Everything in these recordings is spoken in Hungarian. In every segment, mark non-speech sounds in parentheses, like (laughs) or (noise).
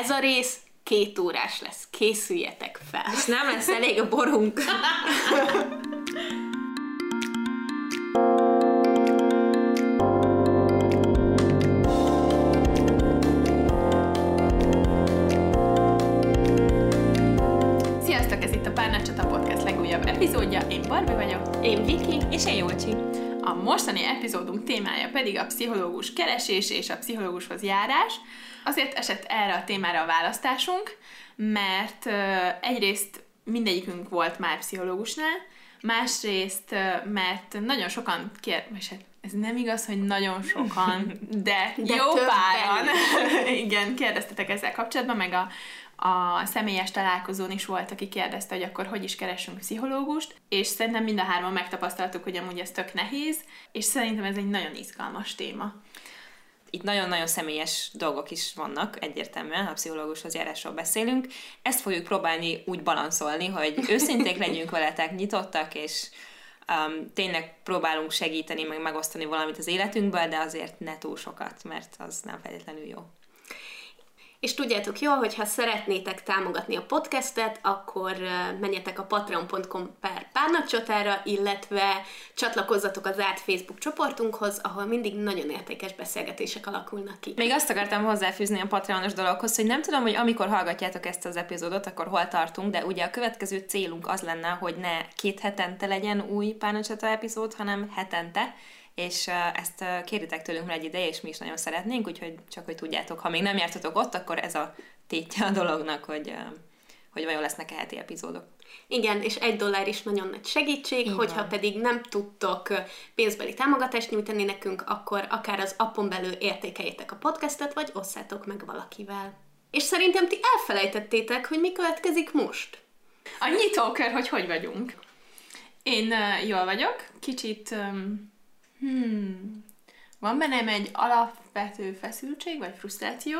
Ez a rész két órás lesz. Készüljetek fel. És nem lesz elég a borunk. Sziasztok, ez itt a Párnácsata Podcast legújabb epizódja. Én Barbi vagyok. Én Viki. És én Jócsi. A mostani epizódunk témája pedig a pszichológus keresés és a pszichológushoz járás. Azért esett erre a témára a választásunk, mert egyrészt mindegyikünk volt már pszichológusnál, másrészt, mert nagyon sokan kér... és hát ez nem igaz, hogy nagyon sokan, de, De jó páran (laughs) igen, kérdeztetek ezzel kapcsolatban, meg a, a személyes találkozón is volt, aki kérdezte, hogy akkor hogy is keresünk pszichológust, és szerintem mind a hárman megtapasztaltuk, hogy amúgy ez tök nehéz, és szerintem ez egy nagyon izgalmas téma. Itt nagyon-nagyon személyes dolgok is vannak, egyértelműen, ha pszichológushoz járásról beszélünk. Ezt fogjuk próbálni úgy balanszolni, hogy őszinték legyünk veletek, nyitottak, és um, tényleg próbálunk segíteni, meg megosztani valamit az életünkből, de azért ne túl sokat, mert az nem feltétlenül jó. És tudjátok jól, hogy ha szeretnétek támogatni a podcastet, akkor menjetek a patreon.com per párnacsotára, illetve csatlakozzatok az zárt Facebook csoportunkhoz, ahol mindig nagyon értékes beszélgetések alakulnak ki. Még azt akartam hozzáfűzni a Patreonos dologhoz, hogy nem tudom, hogy amikor hallgatjátok ezt az epizódot, akkor hol tartunk, de ugye a következő célunk az lenne, hogy ne két hetente legyen új Párnacsata epizód, hanem hetente, és ezt kéritek tőlünk már egy ideje, és mi is nagyon szeretnénk, úgyhogy csak hogy tudjátok, ha még nem jártatok ott, akkor ez a tétje a dolognak, hogy, hogy vajon lesznek-e heti epizódok. Igen, és egy dollár is nagyon nagy segítség, Így hogyha pedig nem tudtok pénzbeli támogatást nyújtani nekünk, akkor akár az appon belül értékeljétek a podcastet, vagy osszátok meg valakivel. És szerintem ti elfelejtettétek, hogy mi következik most. A nyitókör, hogy hogy vagyunk. Én uh, jól vagyok, kicsit um, hmm, van bennem egy alapvető feszültség, vagy frusztráció,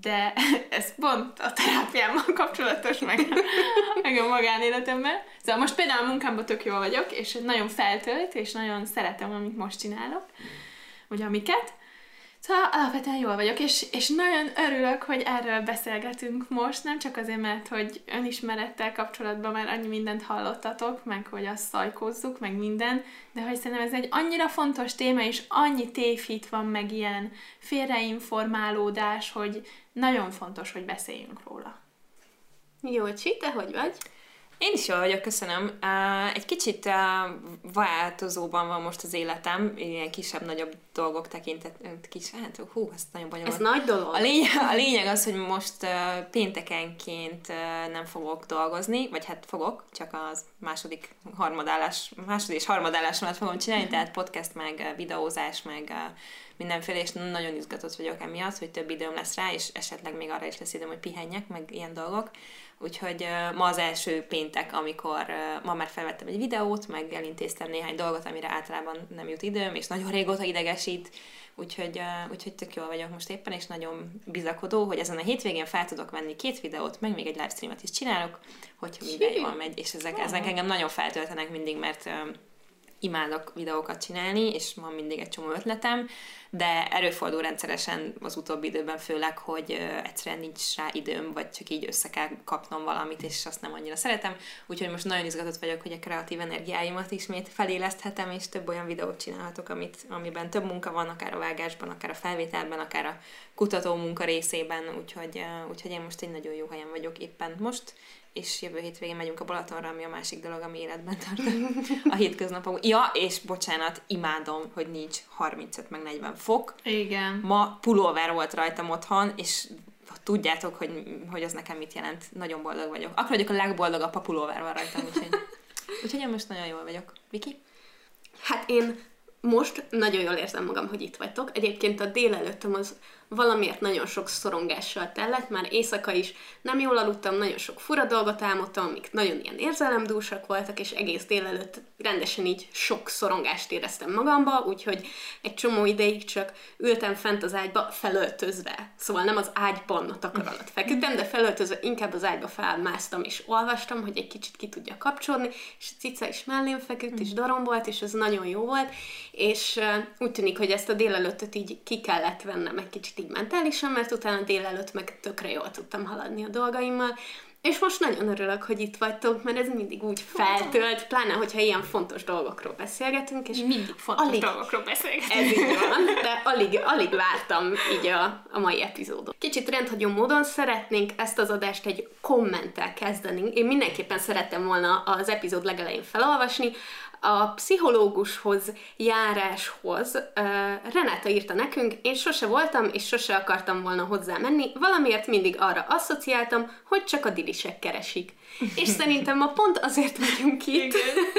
de (laughs) ez pont a terápiámmal kapcsolatos, meg, (laughs) meg a magánéletemmel. Szóval most például a munkámban tök jól vagyok, és nagyon feltölt, és nagyon szeretem, amit most csinálok, vagy amiket. Szóval alapvetően jól vagyok, és, és nagyon örülök, hogy erről beszélgetünk most, nem csak azért, mert hogy önismerettel kapcsolatban már annyi mindent hallottatok, meg hogy azt szajkózzuk, meg minden, de hogy szerintem ez egy annyira fontos téma, és annyi tévhit van, meg ilyen félreinformálódás, hogy nagyon fontos, hogy beszéljünk róla. Jó, Csi, te hogy vagy? Én is jól vagyok, köszönöm. Egy kicsit változóban van most az életem, ilyen kisebb-nagyobb dolgok tekintet, kis, hát hú, ez nagyon bonyolult. Ez nagy dolog. A lényeg, a lényeg az, hogy most péntekenként nem fogok dolgozni, vagy hát fogok, csak az második harmadállás, második és harmadállás mellett fogom csinálni, tehát podcast, meg videózás, meg mindenféle, és nagyon izgatott vagyok emiatt, hogy több időm lesz rá, és esetleg még arra is lesz időm, hogy pihenjek, meg ilyen dolgok. Úgyhogy ma az első péntek, amikor ma már felvettem egy videót, meg elintéztem néhány dolgot, amire általában nem jut időm, és nagyon régóta idegesít, úgyhogy, úgyhogy tök jól vagyok most éppen, és nagyon bizakodó, hogy ezen a hétvégén fel tudok venni két videót, meg még egy livestreamet is csinálok, hogyha minden jól megy, és ezek, ezek engem nagyon feltöltenek mindig, mert imádok videókat csinálni, és van mindig egy csomó ötletem, de előfordul rendszeresen az utóbbi időben főleg, hogy egyszerűen nincs rá időm, vagy csak így össze kell kapnom valamit, és azt nem annyira szeretem. Úgyhogy most nagyon izgatott vagyok, hogy a kreatív energiáimat ismét feléleszthetem, és több olyan videót csinálhatok, amit, amiben több munka van, akár a vágásban, akár a felvételben, akár a kutató munka részében, úgyhogy, úgyhogy én most egy nagyon jó helyen vagyok éppen most, és jövő hétvégén megyünk a Balatonra, ami a másik dolog, ami életben tart a hétköznapok. Ja, és bocsánat, imádom, hogy nincs 35 meg 40 fok. Igen. Ma pulóver volt rajtam otthon, és tudjátok, hogy, hogy az nekem mit jelent. Nagyon boldog vagyok. Akkor vagyok a legboldogabb, ha pulóver van rajtam, úgyhogy, úgyhogy én most nagyon jól vagyok. Viki? Hát én most nagyon jól érzem magam, hogy itt vagytok. Egyébként a délelőttem az valamiért nagyon sok szorongással tellett, már éjszaka is nem jól aludtam, nagyon sok fura dolgot álmodtam, amik nagyon ilyen érzelemdúsak voltak, és egész délelőtt rendesen így sok szorongást éreztem magamba, úgyhogy egy csomó ideig csak ültem fent az ágyba felöltözve. Szóval nem az ágyban a takar alatt feküdtem, de felöltözve inkább az ágyba felmásztam, és olvastam, hogy egy kicsit ki tudja kapcsolni, és a cica is mellém feküdt, és darombolt, és ez nagyon jó volt, és úgy tűnik, hogy ezt a délelőttöt így ki kellett vennem egy kicsit így mentálisan, mert utána délelőtt meg tökre jól tudtam haladni a dolgaimmal, és most nagyon örülök, hogy itt vagytok, mert ez mindig úgy feltölt, pláne, hogyha ilyen fontos dolgokról beszélgetünk, és Mindig fontos alig, dolgokról beszélgetünk. ez így van, (laughs) de alig, alig vártam így a, a mai epizódot. Kicsit rendhagyó módon szeretnénk ezt az adást egy kommenttel kezdeni. Én mindenképpen szerettem volna az epizód legelején felolvasni, a pszichológushoz járáshoz uh, Renáta írta nekünk, én sose voltam, és sose akartam volna hozzá menni, valamiért mindig arra asszociáltam, hogy csak a dilisek keresik. És szerintem ma pont azért vagyunk itt,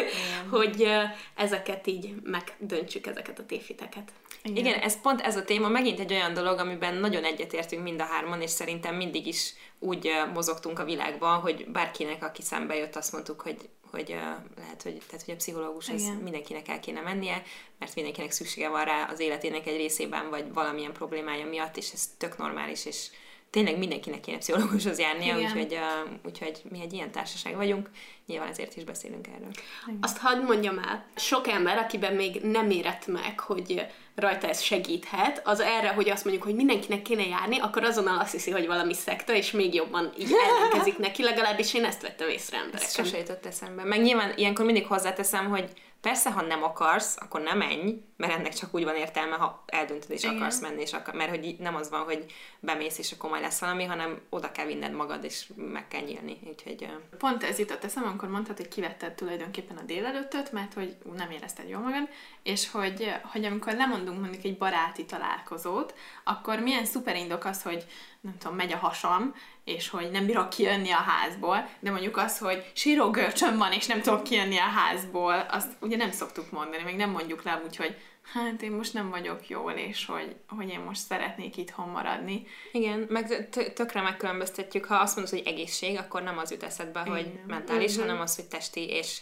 (laughs) hogy ezeket így megdöntsük, ezeket a tévhiteket. Igen. Igen, ez pont ez a téma, megint egy olyan dolog, amiben nagyon egyetértünk mind a hárman, és szerintem mindig is úgy mozogtunk a világban, hogy bárkinek, aki szembe jött, azt mondtuk, hogy hogy uh, lehet, hogy, tehát, hogy a pszichológus az mindenkinek el kéne mennie, mert mindenkinek szüksége van rá az életének egy részében, vagy valamilyen problémája miatt, és ez tök normális, és tényleg mindenkinek kéne pszichológushoz járnia, úgyhogy, uh, úgyhogy mi egy ilyen társaság vagyunk, nyilván ezért is beszélünk erről. Igen. Azt hadd mondjam el, sok ember, akiben még nem érett meg, hogy rajta ez segíthet, az erre, hogy azt mondjuk, hogy mindenkinek kéne járni, akkor azonnal azt hiszi, hogy valami szekta, és még jobban így (laughs) ellenkezik neki, legalábbis én ezt vettem észre embereken. Ez sose jutott eszembe. Meg nyilván ilyenkor mindig hozzáteszem, hogy Persze, ha nem akarsz, akkor nem menj, mert ennek csak úgy van értelme, ha eldöntöd és Igen. akarsz menni, és akar, mert hogy nem az van, hogy bemész és akkor majd lesz valami, hanem oda kell vinned magad, és meg kell nyílni. Úgyhogy, Pont ez jutott eszem, amikor mondtad, hogy kivetted tulajdonképpen a délelőttöt, mert hogy nem érezted jól magad, és hogy, hogy amikor lemondunk mondjuk egy baráti találkozót, akkor milyen szuper indok az, hogy nem tudom, megy a hasam, és hogy nem bírok kijönni a házból, de mondjuk az, hogy sírógörcsöm van, és nem tudok kijönni a házból, azt ugye nem szoktuk mondani, meg nem mondjuk le úgy, hogy hát én most nem vagyok jól, és hogy, hogy én most szeretnék itthon maradni. Igen, meg tökre megkülönböztetjük, ha azt mondod, hogy egészség, akkor nem az jut eszedbe, hogy mentális, uh-huh. hanem az, hogy testi és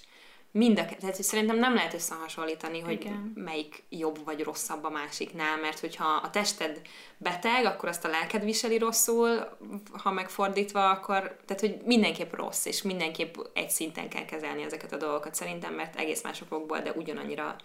mind a, tehát hogy szerintem nem lehet összehasonlítani, hogy Igen. melyik jobb vagy rosszabb a másiknál, mert hogyha a tested beteg, akkor azt a lelked viseli rosszul, ha megfordítva, akkor, tehát hogy mindenképp rossz, és mindenképp egy szinten kell kezelni ezeket a dolgokat szerintem, mert egész másokból, de ugyanannyira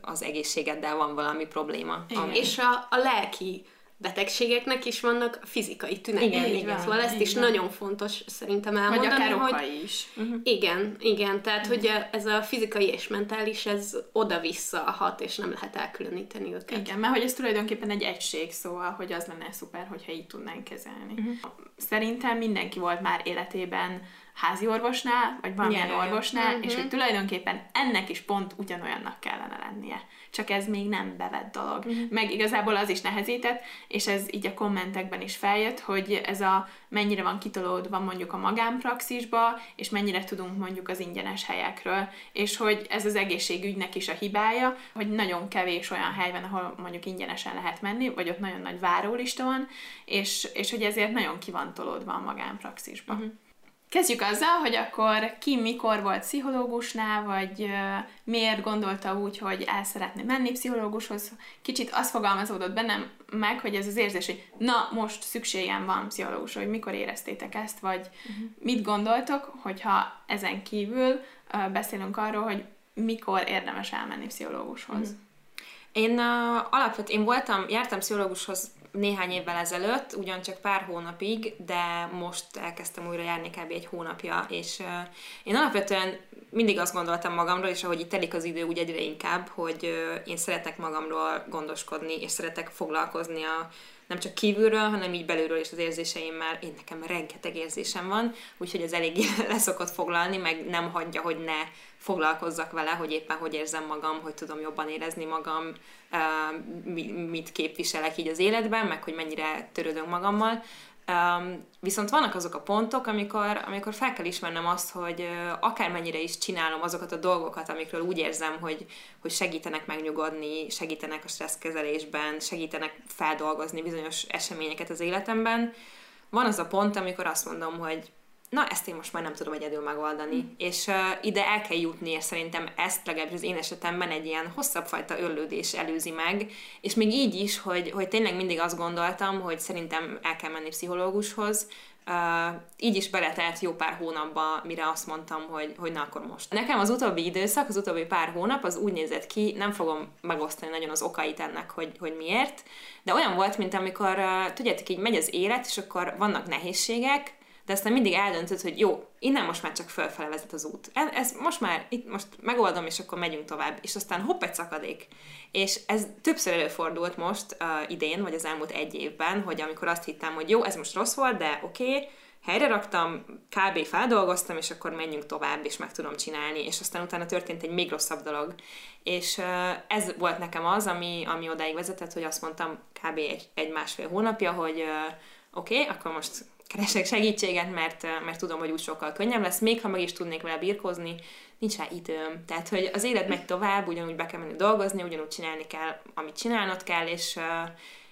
az egészségeddel van valami probléma. Ami... És a, a lelki betegségeknek is vannak fizikai tünetek. Igen, igen, szóval ezt is van. nagyon fontos szerintem elmondani, Vagy akár hogy is. Uh-huh. Igen, igen, tehát uh-huh. hogy ez a fizikai és mentális, ez oda-vissza hat, és nem lehet elkülöníteni őket. Igen, mert hogy ez tulajdonképpen egy egység, szóval, hogy az lenne szuper, hogyha így tudnánk kezelni. Uh-huh. Szerintem mindenki volt már életében házi orvosnál, vagy valamilyen yeah, orvosnál, yeah. és hogy mhm. tulajdonképpen ennek is pont ugyanolyannak kellene lennie. Csak ez még nem bevett dolog. Uh-huh. Meg igazából az is nehezített, és ez így a kommentekben is feljött, hogy ez a mennyire van kitolódva mondjuk a magánpraxisba, és mennyire tudunk mondjuk az ingyenes helyekről, és hogy ez az egészségügynek is a hibája, hogy nagyon kevés olyan hely van, ahol mondjuk ingyenesen lehet menni, vagy ott nagyon nagy várólista van, és, és hogy ezért nagyon kivantolódva a magánpraxisba. Uh-huh. Kezdjük azzal, hogy akkor ki mikor volt pszichológusnál, vagy miért gondolta úgy, hogy el szeretne menni pszichológushoz. Kicsit az fogalmazódott bennem meg, hogy ez az érzés, hogy na, most szükségem van pszichológusra, hogy mikor éreztétek ezt, vagy uh-huh. mit gondoltok, hogyha ezen kívül beszélünk arról, hogy mikor érdemes elmenni pszichológushoz. Uh-huh. Én uh, alapvetően én voltam, jártam pszichológushoz néhány évvel ezelőtt, ugyancsak pár hónapig, de most elkezdtem újra járni kb. egy hónapja, és uh, én alapvetően mindig azt gondoltam magamról, és ahogy itt telik az idő, úgy egyre inkább, hogy uh, én szeretek magamról gondoskodni, és szeretek foglalkozni a nem csak kívülről, hanem így belülről is az érzéseimmel. Én nekem rengeteg érzésem van, úgyhogy ez elég (laughs) leszokott foglalni, meg nem hagyja, hogy ne foglalkozzak vele, hogy éppen hogy érzem magam, hogy tudom jobban érezni magam, mit képviselek így az életben, meg hogy mennyire törődök magammal. Viszont vannak azok a pontok, amikor, amikor fel kell ismernem azt, hogy uh, akármennyire is csinálom azokat a dolgokat, amikről úgy érzem, hogy, hogy segítenek megnyugodni, segítenek a stresszkezelésben, segítenek feldolgozni bizonyos eseményeket az életemben, van az a pont, amikor azt mondom, hogy na, ezt én most már nem tudom egyedül megoldani. Mm. És uh, ide el kell jutni, és szerintem ezt legalábbis az én esetemben egy ilyen hosszabb fajta örlődés előzi meg, és még így is, hogy, hogy tényleg mindig azt gondoltam, hogy szerintem el kell menni pszichológushoz, Uh, így is beletelt jó pár hónapba, mire azt mondtam, hogy, hogy na akkor most. Nekem az utóbbi időszak, az utóbbi pár hónap az úgy nézett ki, nem fogom megosztani nagyon az okait ennek, hogy, hogy miért, de olyan volt, mint amikor, uh, tudjátok, így megy az élet, és akkor vannak nehézségek, de aztán mindig eldöntöd, hogy jó, innen most már csak fölfele vezet az út. Ez, most már, itt most megoldom, és akkor megyünk tovább. És aztán hopp, egy szakadék. És ez többször előfordult most uh, idén, vagy az elmúlt egy évben, hogy amikor azt hittem, hogy jó, ez most rossz volt, de oké, okay, helyre raktam, kb. feldolgoztam, és akkor menjünk tovább, és meg tudom csinálni, és aztán utána történt egy még rosszabb dolog. És ez volt nekem az, ami, ami odáig vezetett, hogy azt mondtam kb. egy, egy másfél hónapja, hogy oké, okay, akkor most keresek segítséget, mert, mert tudom, hogy úgy sokkal könnyebb lesz, még ha meg is tudnék vele birkózni, nincs rá időm. Tehát, hogy az élet megy tovább, ugyanúgy be kell menni dolgozni, ugyanúgy csinálni kell, amit csinálnod kell, és,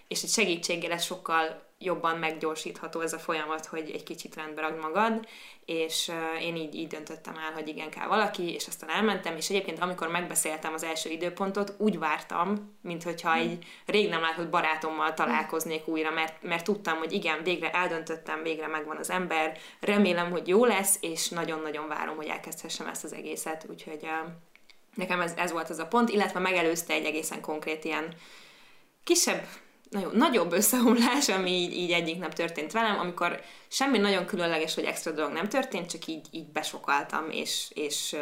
és egy segítséggel ez sokkal jobban meggyorsítható ez a folyamat, hogy egy kicsit rendbe ragd magad, és én így, így döntöttem el, hogy igen, kell valaki, és aztán elmentem, és egyébként amikor megbeszéltem az első időpontot, úgy vártam, mint hogyha egy rég nem látott barátommal találkoznék újra, mert, mert tudtam, hogy igen, végre eldöntöttem, végre megvan az ember, remélem, hogy jó lesz, és nagyon-nagyon várom, hogy elkezdhessem ezt az egészet, úgyhogy nekem ez, ez volt az a pont, illetve megelőzte egy egészen konkrét ilyen kisebb nagyon, nagyobb összeomlás, ami így, így egyik nap történt velem, amikor semmi nagyon különleges vagy extra dolog nem történt, csak így, így besokaltam, és, és uh,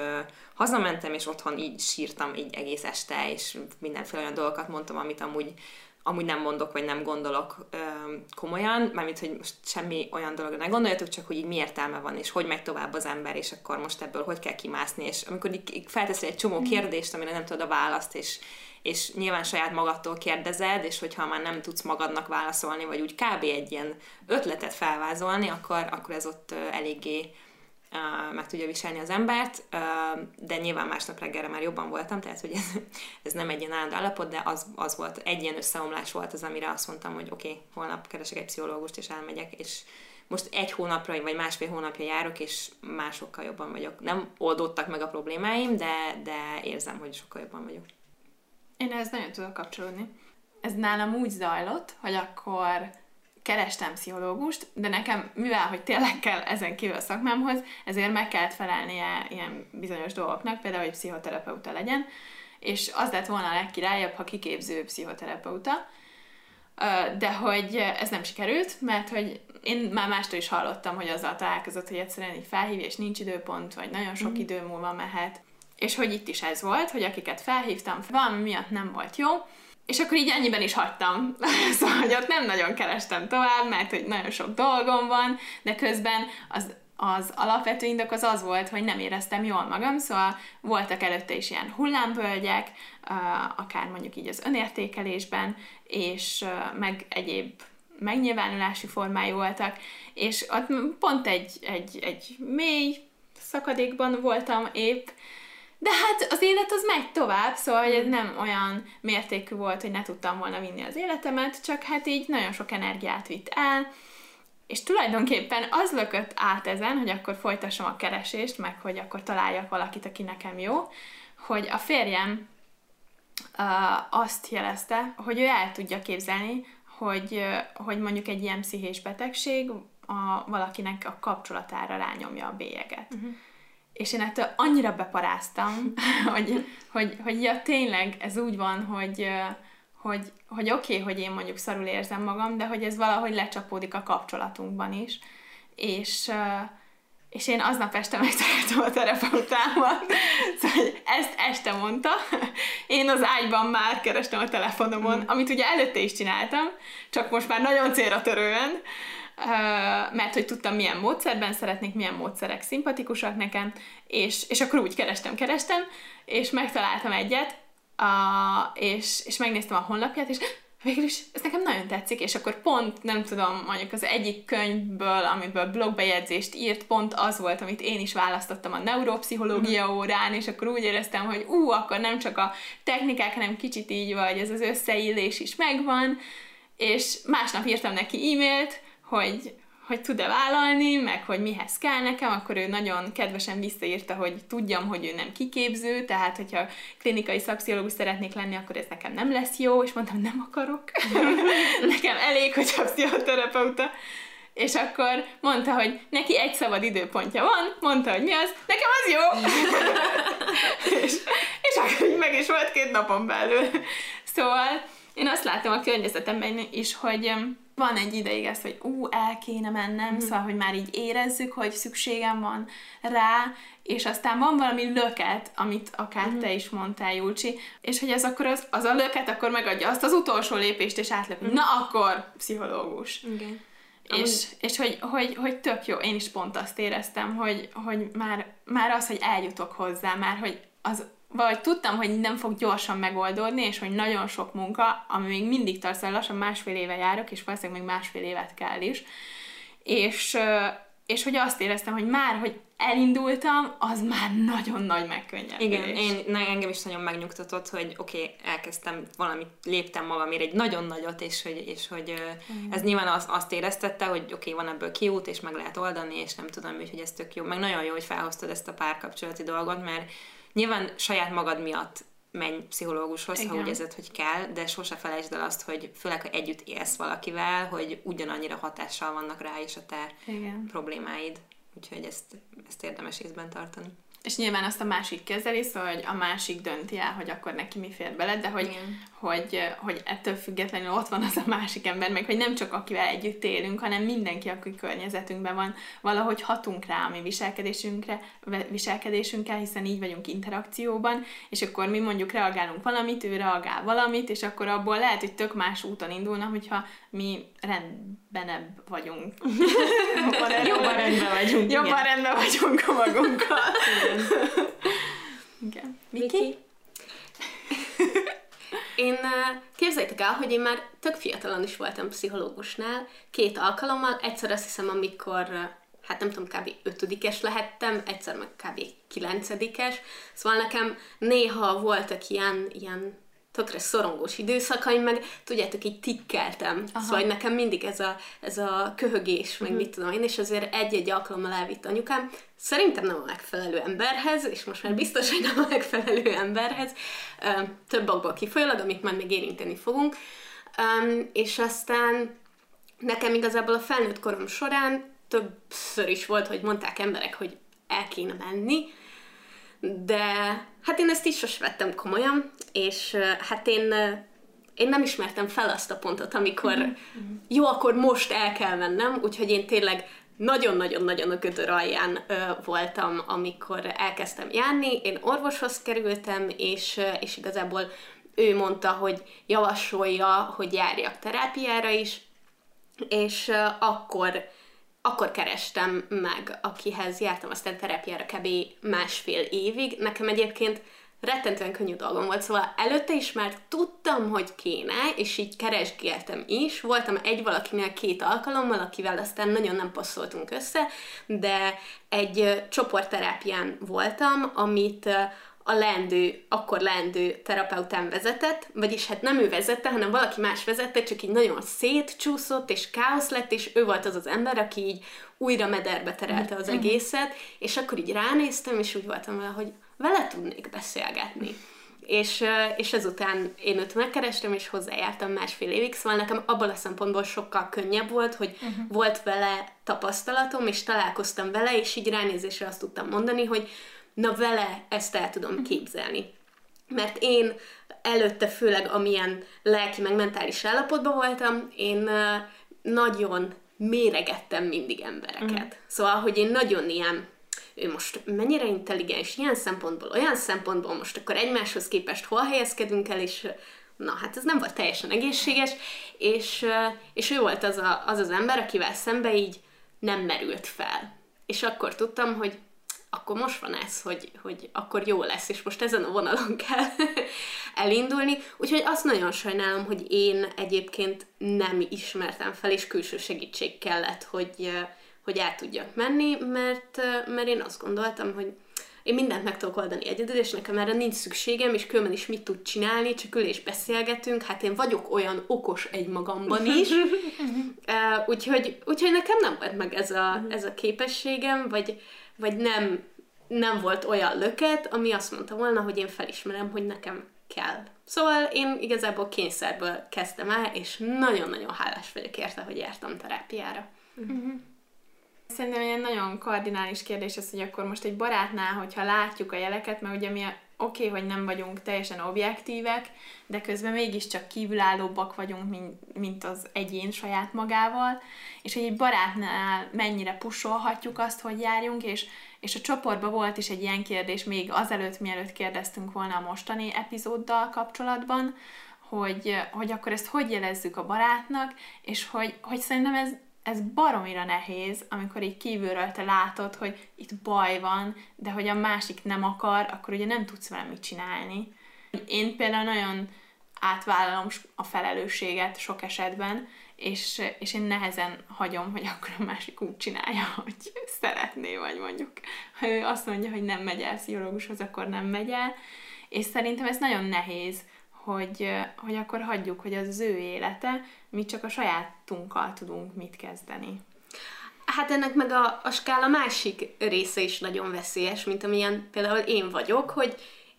hazamentem, és otthon így sírtam így egész este, és mindenféle olyan dolgokat mondtam, amit amúgy, amúgy nem mondok, vagy nem gondolok uh, komolyan, mármint, hogy most semmi olyan dologra ne gondoljatok, csak hogy így mi értelme van, és hogy megy tovább az ember, és akkor most ebből hogy kell kimászni, és amikor így, így felteszi egy csomó kérdést, amire nem tudod a választ, és és nyilván saját magadtól kérdezed, és hogyha már nem tudsz magadnak válaszolni, vagy úgy kb. egy ilyen ötletet felvázolni, akkor, akkor ez ott eléggé uh, meg tudja viselni az embert, uh, de nyilván másnap reggelre már jobban voltam, tehát hogy ez, (laughs) ez nem egy ilyen állandó állapot, de az, az volt, egy ilyen összeomlás volt az, amire azt mondtam, hogy oké, okay, holnap keresek egy pszichológust, és elmegyek, és most egy hónapra, vagy másfél hónapja járok, és másokkal jobban vagyok. Nem oldottak meg a problémáim, de, de érzem, hogy sokkal jobban vagyok. Én ezt nagyon tudok kapcsolódni. Ez nálam úgy zajlott, hogy akkor kerestem pszichológust, de nekem, mivel, hogy tényleg kell ezen kívül a szakmámhoz, ezért meg kellett felelnie ilyen bizonyos dolgoknak, például, hogy pszichoterapeuta legyen, és az lett volna a legkirályabb, ha kiképző pszichoterapeuta, de hogy ez nem sikerült, mert hogy én már mástól is hallottam, hogy azzal találkozott, hogy egyszerűen így felhívja, és nincs időpont, vagy nagyon sok mm. idő múlva mehet, és hogy itt is ez volt, hogy akiket felhívtam, valami miatt nem volt jó, és akkor így ennyiben is hagytam. (laughs) szóval, hogy ott nem nagyon kerestem tovább, mert hogy nagyon sok dolgom van, de közben az, az alapvető indok az az volt, hogy nem éreztem jól magam, szóval voltak előtte is ilyen hullámvölgyek, akár mondjuk így az önértékelésben, és meg egyéb megnyilvánulási formái voltak, és ott pont egy, egy, egy mély szakadékban voltam épp, de hát az élet az megy tovább, szóval hogy ez nem olyan mértékű volt, hogy ne tudtam volna vinni az életemet, csak hát így nagyon sok energiát vitt el, és tulajdonképpen az lökött át ezen, hogy akkor folytassam a keresést, meg hogy akkor találjak valakit, aki nekem jó, hogy a férjem uh, azt jelezte, hogy ő el tudja képzelni, hogy, uh, hogy mondjuk egy ilyen pszichés betegség a, valakinek a kapcsolatára rányomja a bélyeget. Uh-huh és én ettől annyira beparáztam, (laughs) hogy, hogy, hogy ja, tényleg ez úgy van, hogy, hogy, hogy oké, okay, hogy én mondjuk szarul érzem magam, de hogy ez valahogy lecsapódik a kapcsolatunkban is. És, és én aznap este megtaláltam a terapeutámat, (laughs) szóval ezt este mondta. (laughs) Én az ágyban már kerestem a telefonomon, mm. amit ugye előtte is csináltam, csak most már nagyon célra törően, mert hogy tudtam, milyen módszerben szeretnék, milyen módszerek szimpatikusak nekem, és, és akkor úgy kerestem, kerestem, és megtaláltam egyet, a, és, és megnéztem a honlapját, és végül is ez nekem nagyon tetszik, és akkor pont, nem tudom, mondjuk az egyik könyvből, amiből blogbejegyzést írt, pont az volt, amit én is választottam a neuropszichológia mhm. órán, és akkor úgy éreztem, hogy ú, akkor nem csak a technikák, hanem kicsit így vagy, ez az összeillés is megvan, és másnap írtam neki e-mailt, hogy, hogy tud-e vállalni, meg hogy mihez kell nekem, akkor ő nagyon kedvesen visszaírta, hogy tudjam, hogy ő nem kiképző, tehát hogyha klinikai szakpszichológus szeretnék lenni, akkor ez nekem nem lesz jó, és mondtam, nem akarok. (laughs) nekem elég, hogy a pszichoterapeuta. És akkor mondta, hogy neki egy szabad időpontja van, mondta, hogy mi az, nekem az jó! (laughs) és, és akkor meg is volt két napon belül. Szóval én azt látom a környezetemben is, hogy van egy ideig ez, hogy ú, el kéne mennem, mm. szóval, hogy már így érezzük, hogy szükségem van rá, és aztán van valami löket, amit akár mm. te is mondtál, Julcsi, és hogy ez akkor az, az a löket akkor megadja azt az utolsó lépést, és átlép, mm. na akkor pszichológus. Igen. És, és hogy, hogy, hogy tök jó, én is pont azt éreztem, hogy, hogy már, már az, hogy eljutok hozzá, már hogy az vagy tudtam, hogy nem fog gyorsan megoldódni, és hogy nagyon sok munka, ami még mindig tart, szóval lassan másfél éve járok, és valószínűleg még másfél évet kell is. És, és hogy azt éreztem, hogy már, hogy elindultam, az már nagyon nagy megkönnyedés. Igen, én, na, engem is nagyon megnyugtatott, hogy oké, okay, elkezdtem valamit, léptem magamért egy nagyon nagyot, és hogy, és hogy mm. ez nyilván az, azt éreztette, hogy oké, okay, van ebből kiút, és meg lehet oldani, és nem tudom, hogy ez tök jó. Meg nagyon jó, hogy felhoztad ezt a párkapcsolati dolgot, mert Nyilván saját magad miatt menj pszichológushoz, Igen. ha úgy érzed, hogy kell, de sose felejtsd el azt, hogy főleg, ha együtt élsz valakivel, hogy ugyanannyira hatással vannak rá és a te Igen. problémáid. Úgyhogy ezt, ezt érdemes észben tartani. És nyilván azt a másik kezeli, szóval hogy a másik dönti el, hogy akkor neki mi fér bele, de hogy, hogy, hogy ettől függetlenül ott van az a másik ember, meg hogy nem csak akivel együtt élünk, hanem mindenki, aki környezetünkben van, valahogy hatunk rá a mi viselkedésünkre, viselkedésünkkel, hiszen így vagyunk interakcióban, és akkor mi mondjuk reagálunk valamit, ő reagál valamit, és akkor abból lehet, hogy tök más úton indulna, hogyha mi rendbenebb vagyunk. (laughs) Jobban, jobban rendben vagyunk. Jobban igen. rendben vagyunk a magunkkal. Igen. igen. Miki? Én képzeljétek el, hogy én már tök fiatalon is voltam pszichológusnál, két alkalommal, egyszer azt hiszem, amikor hát nem tudom, kb. ötödikes lehettem, egyszer meg kb. kilencedikes, szóval nekem néha voltak ilyen, ilyen tökre szorongós időszakaim, meg tudjátok, így tikkeltem. Aha. Szóval nekem mindig ez a, ez a köhögés, meg uh-huh. mit tudom én, és azért egy-egy alkalommal elvitt anyukám. Szerintem nem a megfelelő emberhez, és most már biztos, hogy nem a megfelelő emberhez, több okból kifolyólag, amit már még érinteni fogunk. És aztán nekem igazából a felnőtt korom során többször is volt, hogy mondták emberek, hogy el kéne menni, de hát én ezt is sose vettem komolyan, és hát én, én nem ismertem fel azt a pontot, amikor mm-hmm. jó, akkor most el kell mennem, úgyhogy én tényleg nagyon-nagyon-nagyon a gödör alján ö, voltam, amikor elkezdtem járni. Én orvoshoz kerültem, és, és igazából ő mondta, hogy javasolja, hogy járjak terápiára is, és ö, akkor akkor kerestem meg, akihez jártam aztán terápiára kb. másfél évig. Nekem egyébként rettentően könnyű dolgom volt, szóval előtte is már tudtam, hogy kéne, és így keresgéltem is. Voltam egy valakinél két alkalommal, akivel aztán nagyon nem passzoltunk össze, de egy csoportterápián voltam, amit a lendő, akkor lendő terapeután vezetett, vagyis hát nem ő vezette, hanem valaki más vezette, csak így nagyon szétcsúszott, és káosz lett, és ő volt az az ember, aki így újra mederbe terelte az mhm. egészet, és akkor így ránéztem, és úgy voltam vele, hogy vele tudnék beszélgetni. És, és ezután én őt megkerestem, és hozzájártam másfél évig, szóval nekem abban a szempontból sokkal könnyebb volt, hogy uh-huh. volt vele tapasztalatom, és találkoztam vele, és így ránézésre azt tudtam mondani, hogy na vele ezt el tudom képzelni. Mert én előtte főleg amilyen lelki meg mentális állapotban voltam, én nagyon méregettem mindig embereket. Uh-huh. Szóval, hogy én nagyon ilyen ő most mennyire intelligens ilyen szempontból, olyan szempontból, most akkor egymáshoz képest hol helyezkedünk el, és na hát ez nem volt teljesen egészséges, és, és ő volt az, a, az az ember, akivel szembe így nem merült fel. És akkor tudtam, hogy akkor most van ez, hogy, hogy akkor jó lesz, és most ezen a vonalon kell (laughs) elindulni. Úgyhogy azt nagyon sajnálom, hogy én egyébként nem ismertem fel, és külső segítség kellett, hogy, hogy el tudjak menni, mert, mert én azt gondoltam, hogy én mindent meg tudok oldani egyedül, és nekem erre nincs szükségem, és különben is mit tud csinálni, csak ül és beszélgetünk, hát én vagyok olyan okos egymagamban is, (laughs) uh, úgyhogy, úgyhogy nekem nem volt meg ez a, ez a képességem, vagy, vagy nem, nem volt olyan löket, ami azt mondta volna, hogy én felismerem, hogy nekem kell. Szóval én igazából kényszerből kezdtem el, és nagyon-nagyon hálás vagyok érte, hogy jártam terápiára. Uh-huh. Szerintem egy nagyon kardinális kérdés az, hogy akkor most egy barátnál, hogyha látjuk a jeleket, mert ugye mi oké, okay, hogy nem vagyunk teljesen objektívek, de közben mégiscsak kívülállóbbak vagyunk, mint, mint az egyén saját magával, és hogy egy barátnál mennyire pusolhatjuk azt, hogy járjunk, és, és a csoportban volt is egy ilyen kérdés, még azelőtt, mielőtt kérdeztünk volna a mostani epizóddal kapcsolatban, hogy, hogy akkor ezt hogy jelezzük a barátnak, és hogy, hogy szerintem ez ez baromira nehéz, amikor így kívülről te látod, hogy itt baj van, de hogy a másik nem akar, akkor ugye nem tudsz vele mit csinálni. Én például nagyon átvállalom a felelősséget sok esetben, és, és én nehezen hagyom, hogy akkor a másik úgy csinálja, (laughs) hogy szeretné, vagy mondjuk, ha ő azt mondja, hogy nem megy el pszichológushoz, akkor nem megy el, és szerintem ez nagyon nehéz, hogy, hogy akkor hagyjuk, hogy az ő élete, mi csak a sajátunkkal tudunk mit kezdeni. Hát ennek meg a, a skála másik része is nagyon veszélyes, mint amilyen például én vagyok, hogy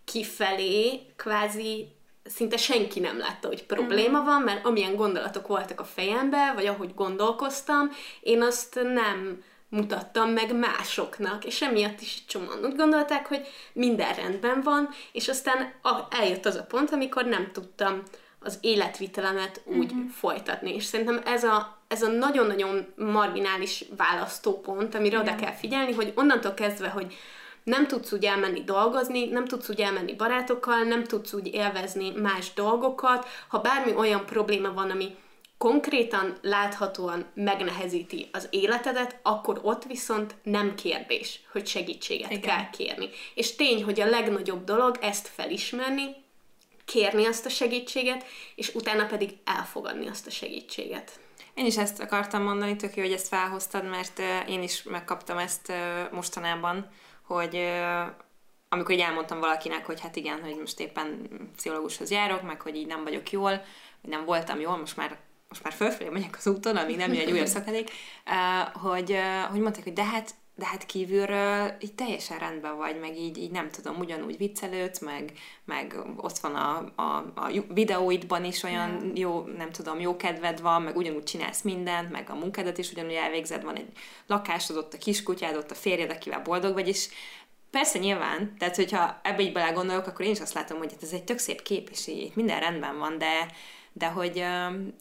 kifelé kvázi szinte senki nem látta, hogy probléma mm. van, mert amilyen gondolatok voltak a fejemben, vagy ahogy gondolkoztam, én azt nem mutattam meg másoknak, és emiatt is csomóan úgy gondolták, hogy minden rendben van, és aztán eljött az a pont, amikor nem tudtam az életvitelemet úgy uh-huh. folytatni. És szerintem ez a, ez a nagyon-nagyon marginális választópont, amire Igen. oda kell figyelni, hogy onnantól kezdve, hogy nem tudsz úgy elmenni dolgozni, nem tudsz úgy elmenni barátokkal, nem tudsz úgy élvezni más dolgokat, ha bármi olyan probléma van, ami konkrétan, láthatóan megnehezíti az életedet, akkor ott viszont nem kérdés, hogy segítséget Igen. kell kérni. És tény, hogy a legnagyobb dolog ezt felismerni, kérni azt a segítséget, és utána pedig elfogadni azt a segítséget. Én is ezt akartam mondani, tök jó, hogy ezt felhoztad, mert én is megkaptam ezt mostanában, hogy amikor így elmondtam valakinek, hogy hát igen, hogy most éppen pszichológushoz járok, meg hogy így nem vagyok jól, hogy nem voltam jól, most már most már fölfelé megyek az úton, amíg nem jön egy újabb szakadék, hogy, hogy mondták, hogy de hát de hát kívülről így teljesen rendben vagy, meg így, így nem tudom, ugyanúgy viccelődsz, meg, meg ott van a, a, a videóidban is olyan jó, nem tudom, jó kedved van, meg ugyanúgy csinálsz mindent, meg a munkádat is ugyanúgy elvégzed, van egy lakásod, ott a kiskutyád, ott a férjed, akivel boldog vagy, és Persze nyilván, tehát hogyha ebbe így belegondolok, akkor én is azt látom, hogy ez egy tök szép kép, és így minden rendben van, de, de hogy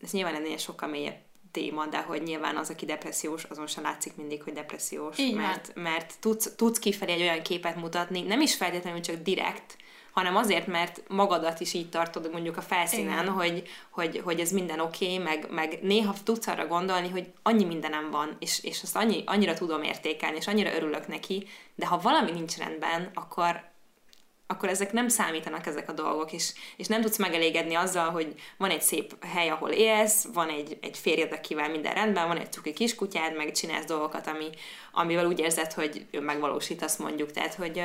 ez nyilván ennél sokkal mélyebb téma, de hogy nyilván az, aki depressziós, azon sem látszik mindig, hogy depressziós, Így mert, mert tudsz, tudsz kifelé egy olyan képet mutatni, nem is feltétlenül csak direkt, hanem azért, mert magadat is így tartod mondjuk a felszínen, hogy, hogy, hogy ez minden oké, okay, meg, meg néha tudsz arra gondolni, hogy annyi mindenem van, és, és azt annyi, annyira tudom értékelni, és annyira örülök neki, de ha valami nincs rendben, akkor, akkor ezek nem számítanak ezek a dolgok, és, és nem tudsz megelégedni azzal, hogy van egy szép hely, ahol élsz, van egy, egy férjed, akivel minden rendben, van egy cuki kiskutyád, meg csinálsz dolgokat, ami, amivel úgy érzed, hogy megvalósítasz mondjuk. Tehát, hogy,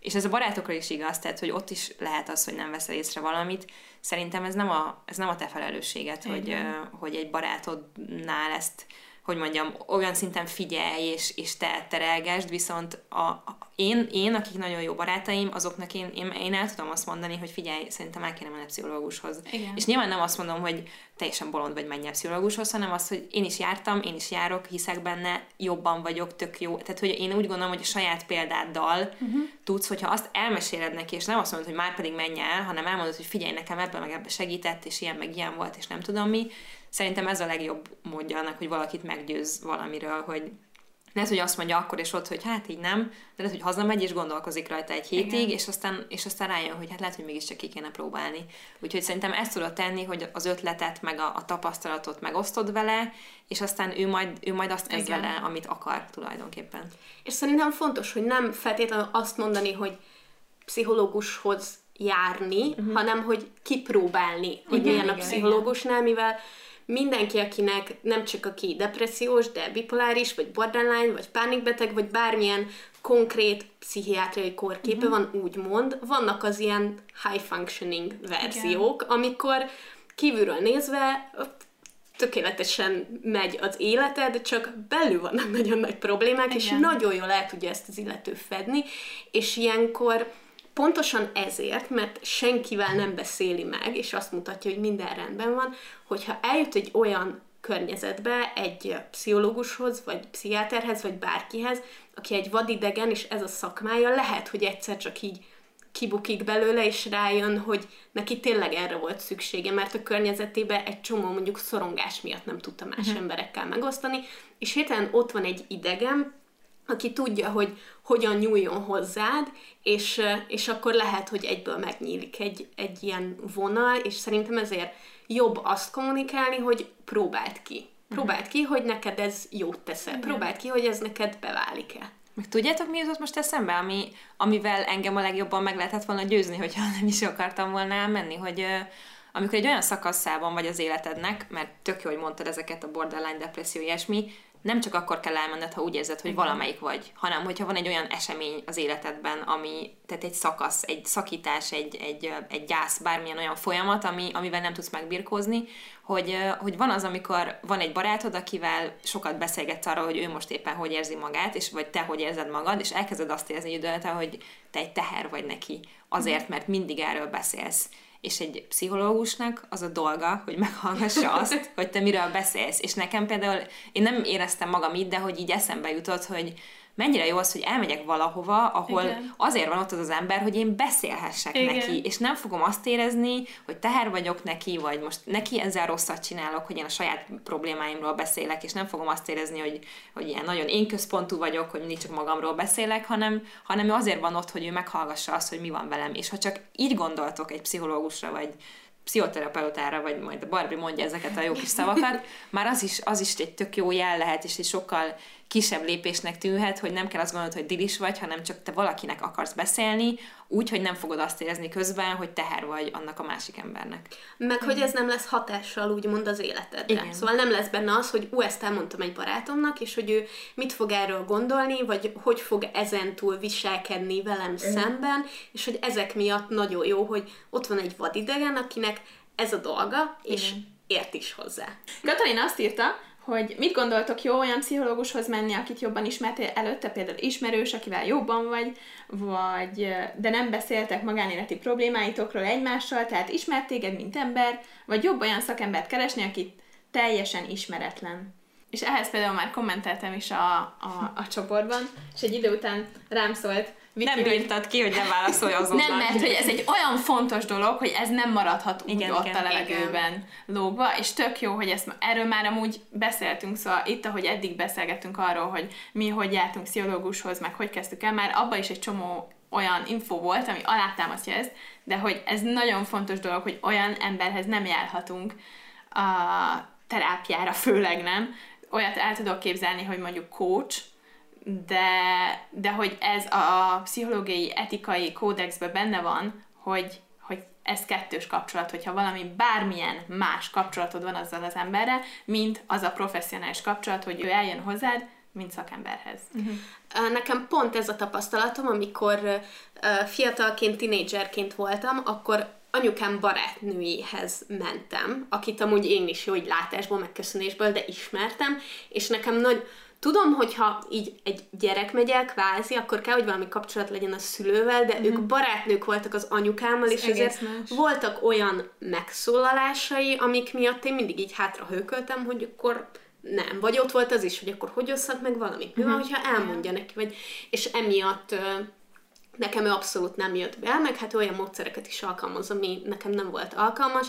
és ez a barátokra is igaz, tehát, hogy ott is lehet az, hogy nem veszel észre valamit. Szerintem ez nem a, ez nem a te felelősséged, hogy, hogy egy barátodnál ezt hogy mondjam, olyan szinten figyelj és, és te terelgesd, viszont a, a, én, én, akik nagyon jó barátaim, azoknak én, én, én el tudom azt mondani, hogy figyelj, szerintem el kéne menni pszichológushoz. Igen. És nyilván nem azt mondom, hogy teljesen bolond vagy menj pszichológushoz, hanem azt, hogy én is jártam, én is járok, hiszek benne, jobban vagyok, tök jó. Tehát, hogy én úgy gondolom, hogy a saját példáddal uh-huh. tudsz, hogyha azt elmeséled neki, és nem azt mondod, hogy már pedig menj el, hanem elmondod, hogy figyelj nekem ebben meg ebbe segített, és ilyen meg ilyen volt, és nem tudom mi, Szerintem ez a legjobb módja annak, hogy valakit meggyőz valamiről, hogy lehet, hogy azt mondja akkor és ott, hogy hát így nem, de lehet, hogy hazamegy és gondolkozik rajta egy hétig, és aztán, és aztán rájön, hogy hát lehet, hogy mégiscsak ki kéne próbálni. Úgyhogy szerintem ezt tudod tenni, hogy az ötletet, meg a, a tapasztalatot megosztod vele, és aztán ő majd, ő majd azt kezd vele, amit akar tulajdonképpen. És szerintem fontos, hogy nem feltétlenül azt mondani, hogy pszichológushoz járni, uh-huh. hanem hogy kipróbálni, hogy igen, milyen igen, a pszichológusnál, mivel mindenki, akinek nem csak aki depressziós, de bipoláris, vagy borderline, vagy pánikbeteg, vagy bármilyen konkrét pszichiátriai kórképe uh-huh. van, úgymond, vannak az ilyen high functioning verziók, Igen. amikor kívülről nézve tökéletesen megy az életed, csak belül vannak (laughs) nagyon nagy problémák, Igen. és nagyon jól el tudja ezt az illető fedni, és ilyenkor pontosan ezért, mert senkivel nem beszéli meg, és azt mutatja, hogy minden rendben van, hogyha eljut egy olyan környezetbe, egy pszichológushoz, vagy pszichiáterhez, vagy bárkihez, aki egy vadidegen, és ez a szakmája, lehet, hogy egyszer csak így kibukik belőle, és rájön, hogy neki tényleg erre volt szüksége, mert a környezetében egy csomó mondjuk szorongás miatt nem tudta más uh-huh. emberekkel megosztani, és hirtelen ott van egy idegen, aki tudja, hogy hogyan nyúljon hozzád, és, és akkor lehet, hogy egyből megnyílik egy, egy ilyen vonal, és szerintem ezért jobb azt kommunikálni, hogy próbáld ki. Próbáld ki, hogy neked ez jót teszel. Próbáld ki, hogy ez neked beválik-e. Meg tudjátok, mi jutott most eszembe, ami, amivel engem a legjobban meg lehetett volna győzni, hogyha (laughs) nem is akartam volna elmenni, hogy amikor egy olyan szakaszában vagy az életednek, mert tök jó, hogy mondtad ezeket a borderline depresszió, ilyesmi, nem csak akkor kell elmenned, ha úgy érzed, hogy Igen. valamelyik vagy, hanem hogyha van egy olyan esemény az életedben, ami, tehát egy szakasz, egy szakítás, egy, egy, egy gyász, bármilyen olyan folyamat, ami, amivel nem tudsz megbirkózni, hogy, hogy van az, amikor van egy barátod, akivel sokat beszélgetsz arról, hogy ő most éppen hogy érzi magát, és vagy te hogy érzed magad, és elkezded azt érezni időt, hogy te egy teher vagy neki, azért, mert mindig erről beszélsz és egy pszichológusnak az a dolga, hogy meghallgassa (laughs) azt, hogy te miről beszélsz. És nekem például, én nem éreztem magam így, de hogy így eszembe jutott, hogy mennyire jó az, hogy elmegyek valahova, ahol Igen. azért van ott az az ember, hogy én beszélhessek Igen. neki, és nem fogom azt érezni, hogy teher vagyok neki, vagy most neki ezzel rosszat csinálok, hogy én a saját problémáimról beszélek, és nem fogom azt érezni, hogy, hogy ilyen nagyon én központú vagyok, hogy mindig csak magamról beszélek, hanem, hanem azért van ott, hogy ő meghallgassa azt, hogy mi van velem. És ha csak így gondoltok egy pszichológusra, vagy pszichoterapeutára, vagy majd a Barbie mondja ezeket a jó kis szavakat, (laughs) már az is, az is egy tök jó jel lehet, és egy sokkal kisebb lépésnek tűnhet, hogy nem kell azt gondolod, hogy dilis vagy, hanem csak te valakinek akarsz beszélni, úgy, hogy nem fogod azt érezni közben, hogy teher vagy annak a másik embernek. Meg, hogy ez nem lesz hatással úgymond az életedre. Igen. Szóval nem lesz benne az, hogy ú, ezt elmondtam egy barátomnak, és hogy ő mit fog erről gondolni, vagy hogy fog ezentúl viselkedni velem Igen. szemben, és hogy ezek miatt nagyon jó, hogy ott van egy vadidegen, akinek ez a dolga, és Igen. ért is hozzá. Katalin azt írta, hogy mit gondoltok jó olyan pszichológushoz menni, akit jobban ismertél előtte, például ismerős, akivel jobban vagy, vagy de nem beszéltek magánéleti problémáitokról egymással, tehát ismert téged, mint ember, vagy jobb olyan szakembert keresni, akit teljesen ismeretlen. És ehhez például már kommenteltem is a, a, a csoportban, és egy idő után rám szólt, Viki, nem bírtad ki, hogy nem válaszolj azonnal. Nem, mert hogy ez egy olyan fontos dolog, hogy ez nem maradhat úgy igen, ott igen, a levegőben igen. lógva, és tök jó, hogy ezt, erről már amúgy beszéltünk, szóval itt, ahogy eddig beszélgettünk arról, hogy mi hogy jártunk pszichológushoz, meg hogy kezdtük el, már abban is egy csomó olyan info volt, ami alátámasztja ezt, de hogy ez nagyon fontos dolog, hogy olyan emberhez nem járhatunk a terápiára, főleg nem. Olyat el tudok képzelni, hogy mondjuk coach, de, de hogy ez a pszichológiai, etikai kódexben benne van, hogy, hogy ez kettős kapcsolat, hogyha valami bármilyen más kapcsolatod van azzal az emberrel, mint az a professzionális kapcsolat, hogy ő eljön hozzád, mint szakemberhez. Uh-huh. Nekem pont ez a tapasztalatom, amikor fiatalként, tinédzserként voltam, akkor anyukám barátnőjéhez mentem, akit amúgy én is jó, hogy látásból, megköszönésből, de ismertem, és nekem nagy, Tudom, hogyha így egy gyerek megy el kvázi, akkor kell, hogy valami kapcsolat legyen a szülővel, de mm-hmm. ők barátnők voltak az anyukámmal, Ez és ezért más. voltak olyan megszólalásai, amik miatt én mindig így hátra hőköltem, hogy akkor nem. Vagy ott volt az is, hogy akkor hogy osszat meg valamit. Mi van, mm-hmm. hogyha elmondja neki, vagy... És emiatt nekem ő abszolút nem jött be, meg hát olyan módszereket is alkalmaz, ami nekem nem volt alkalmas,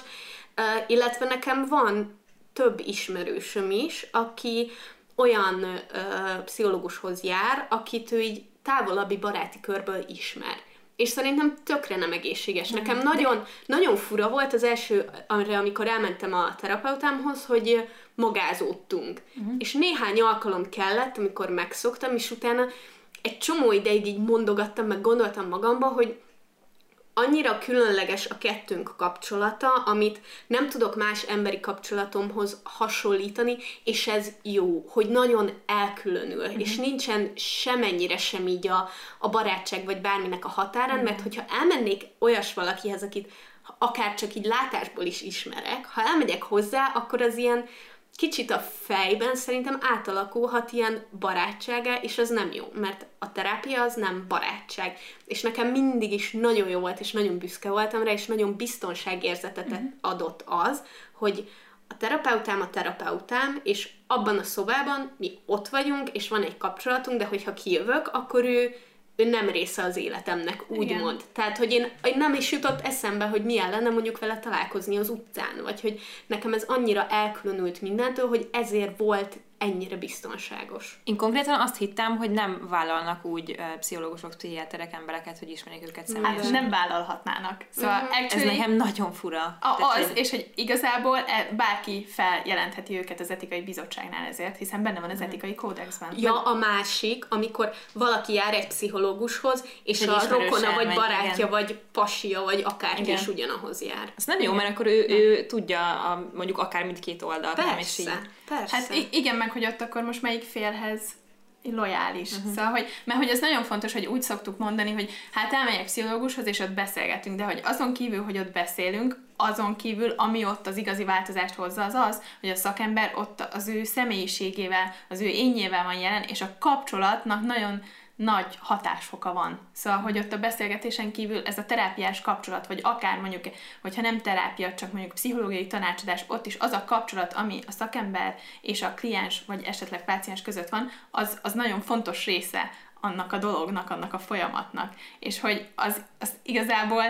illetve nekem van több ismerősöm is, aki olyan ö, pszichológushoz jár, akit ő így távolabbi baráti körből ismer. És szerintem tökre nem egészséges. Nekem nagyon, nagyon fura volt az első, amire, amikor elmentem a terapeutámhoz, hogy magázódtunk. Uh-huh. És néhány alkalom kellett, amikor megszoktam, és utána egy csomó ideig így mondogattam, meg gondoltam magamba, hogy annyira különleges a kettőnk kapcsolata, amit nem tudok más emberi kapcsolatomhoz hasonlítani, és ez jó, hogy nagyon elkülönül, mm-hmm. és nincsen semennyire sem így a, a barátság, vagy bárminek a határán, mm-hmm. mert hogyha elmennék olyas valakihez, akit akár csak így látásból is ismerek, ha elmegyek hozzá, akkor az ilyen kicsit a fejben szerintem átalakulhat ilyen barátsága, és az nem jó, mert a terápia az nem barátság. És nekem mindig is nagyon jó volt, és nagyon büszke voltam rá, és nagyon biztonságérzetet uh-huh. adott az, hogy a terapeutám a terapeutám, és abban a szobában mi ott vagyunk, és van egy kapcsolatunk, de hogyha kijövök, akkor ő ő nem része az életemnek, úgymond. Tehát, hogy én, én nem is jutott eszembe, hogy milyen lenne mondjuk vele találkozni az utcán, vagy hogy nekem ez annyira elkülönült mindentől, hogy ezért volt ennyire biztonságos. Én konkrétan azt hittem, hogy nem vállalnak úgy uh, pszichológusok, pszichiáterek embereket, hogy ismerik őket személyesen. Hát nem vállalhatnának. Szóval mm-hmm. actually, Ez nekem nagyon fura. A, Tehát, az, hogy... és hogy igazából e, bárki feljelentheti őket az etikai bizottságnál ezért, hiszen benne van az mm. etikai kódexben. Ja, a másik, amikor valaki jár egy pszichológushoz, és egy a rokona, vagy barátja, igen. vagy pasia, vagy akárki igen. is ugyanahoz jár. Ez nem jó, mert akkor ő, ő tudja a, mondjuk akár mindkét oldalt. Persze, nem, és így... persze. Hát igen, meg hogy ott akkor most melyik félhez lojális. Uh-huh. Szóval, hogy, mert hogy ez nagyon fontos, hogy úgy szoktuk mondani, hogy hát elmegyek pszichológushoz, és ott beszélgetünk, de hogy azon kívül, hogy ott beszélünk, azon kívül, ami ott az igazi változást hozza, az az, hogy a szakember ott az ő személyiségével, az ő énjével van jelen, és a kapcsolatnak nagyon nagy hatásfoka van. Szóval, hogy ott a beszélgetésen kívül ez a terápiás kapcsolat, vagy akár mondjuk, hogyha nem terápia, csak mondjuk pszichológiai tanácsadás, ott is az a kapcsolat, ami a szakember és a kliens, vagy esetleg páciens között van, az, az nagyon fontos része annak a dolognak, annak a folyamatnak. És hogy az, az igazából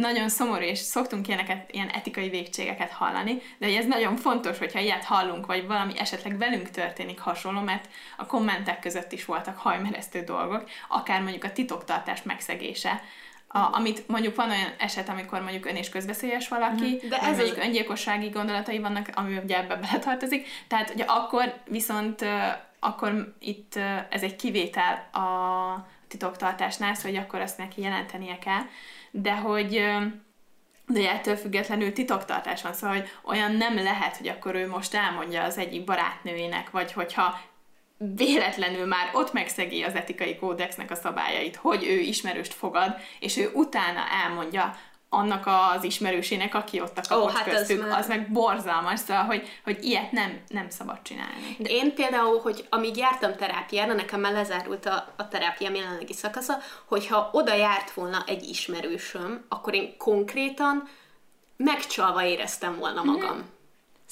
nagyon szomorú, és szoktunk ilyeneket, ilyen etikai végségeket hallani, de ez nagyon fontos, hogyha ilyet hallunk, vagy valami esetleg velünk történik hasonló, mert a kommentek között is voltak hajmeresztő dolgok, akár mondjuk a titoktartás megszegése, a, amit mondjuk van olyan eset, amikor mondjuk ön is közbeszélyes valaki, mhm. de ez mondjuk az... öngyilkossági gondolatai vannak, ami ugye ebbe beletartozik, tehát ugye akkor viszont akkor itt ez egy kivétel a titoktartásnál, szóval, hogy akkor azt neki jelentenie kell de hogy de ettől függetlenül titoktartás van, szóval hogy olyan nem lehet, hogy akkor ő most elmondja az egyik barátnőjének, vagy hogyha véletlenül már ott megszegi az etikai kódexnek a szabályait, hogy ő ismerőst fogad, és ő utána elmondja annak az ismerősének, aki ott a kapott oh, hát köztük, az, már... az meg borzalmas, szóval, hogy, hogy ilyet nem, nem szabad csinálni. De én például, hogy amíg jártam terápiára, nekem már lezárult a, a terápiám jelenlegi szakasza, hogyha oda járt volna egy ismerősöm, akkor én konkrétan megcsalva éreztem volna magam. Mm-hmm.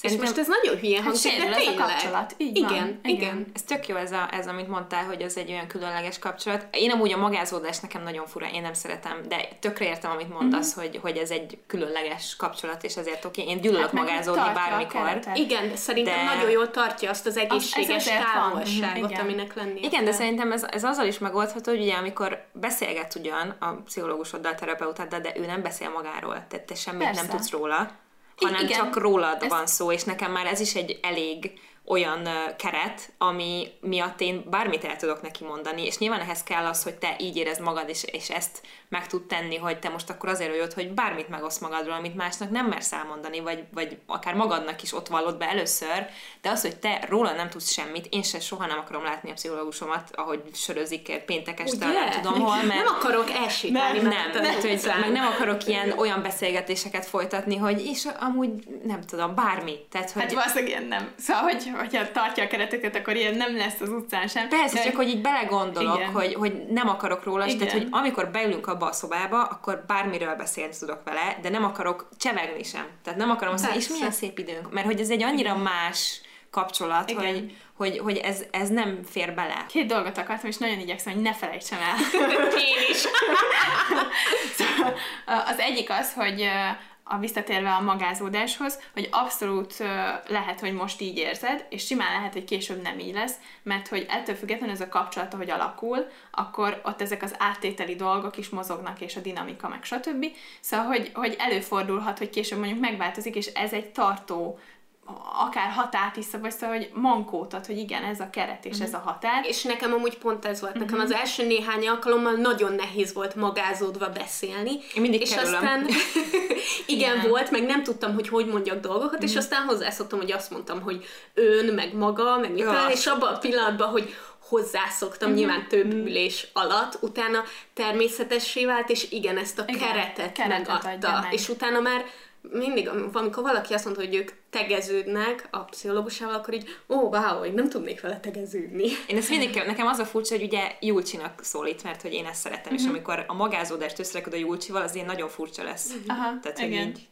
Szerintem, és most ez nagyon hülye hát hangzik, de tényleg. a kapcsolat. Így igen, van. igen, igen. Ez tök jó ez, a, ez, amit mondtál, hogy az egy olyan különleges kapcsolat. Én amúgy a magázódás nekem nagyon fura, én nem szeretem, de tökre értem, amit mondasz, mm-hmm. hogy, hogy ez egy különleges kapcsolat, és ezért oké, okay. én gyűlölök hát magázódni bármikor. Igen, de szerintem de... nagyon jól tartja azt az egészséges az, távolságot, mhm, aminek lennie Igen, de szerintem ez, ez azzal is megoldható, hogy ugye amikor beszélget ugyan a pszichológusoddal, terapeutáddal, de ő nem beszél magáról, tehát te semmit Persze. nem tudsz róla hanem Igen. csak rólad Ez... van szó, és nekem már ez is egy elég olyan keret, ami miatt én bármit el tudok neki mondani, és nyilván ehhez kell az, hogy te így érezd magad, és, és ezt meg tud tenni, hogy te most akkor azért jöjjön, hogy bármit megosz magadról, amit másnak nem mersz elmondani, vagy, vagy akár magadnak is ott vallod be először, de az, hogy te róla nem tudsz semmit, én se soha nem akarom látni a pszichológusomat, ahogy sörözik péntek este, Ugye? nem tudom hol, mert... Nem akarok elsétálni. Nem, nem, nem, hogy meg nem akarok ilyen olyan beszélgetéseket folytatni, hogy és amúgy nem tudom, bármi. Tehát, hogy... Hát valószínűleg nem. Szóval, hogy, hogyha tartja a kereteket, akkor ilyen nem lesz az utcán sem. Persze, de... csak hogy így belegondolok, hogy, hogy nem akarok róla, és tehát, hogy amikor beülünk abba a szobába, akkor bármiről beszélni tudok vele, de nem akarok csevegni sem. Tehát nem akarom azt mondani, és milyen szép időnk. Mert hogy ez egy annyira Igen. más kapcsolat, Igen. hogy, hogy, hogy ez, ez nem fér bele. Két dolgot akartam, és nagyon igyekszem, hogy ne felejtsem el. (laughs) Én is. (laughs) szóval, az egyik az, hogy a visszatérve a magázódáshoz, hogy abszolút lehet, hogy most így érzed, és simán lehet, hogy később nem így lesz, mert hogy ettől függetlenül ez a kapcsolat, hogy alakul, akkor ott ezek az áttételi dolgok is mozognak, és a dinamika, meg stb. Szóval, hogy, hogy előfordulhat, hogy később mondjuk megváltozik, és ez egy tartó akár határt is szab, vagy szóval, hogy mankót ad, hogy igen, ez a keret és ez a határ. És nekem amúgy pont ez volt. Nekem az első néhány alkalommal nagyon nehéz volt magázódva beszélni. Én mindig és kerülöm. aztán (laughs) igen, Igen. volt, meg nem tudtam, hogy hogy mondjak dolgokat, és aztán hozzászoktam, hogy azt mondtam, hogy ön, meg maga, meg mit Ja. és abban a pillanatban, hogy hozzászoktam, nyilván több ülés alatt, utána természetessé vált, és igen, ezt a Igen, keretet, keretet megadta. adja meg. És utána már mindig, am- amikor valaki azt mondta, hogy ők tegeződnek a pszichológusával, akkor így, ó, wow, én nem tudnék vele tegeződni. Én ezt mindig, nekem az a furcsa, hogy ugye Julcsinak szólít, mert hogy én ezt szeretem, és amikor a magázódást összerakod a Julcsival, az ilyen nagyon furcsa lesz. Aha, Tehát, hogy igen. így...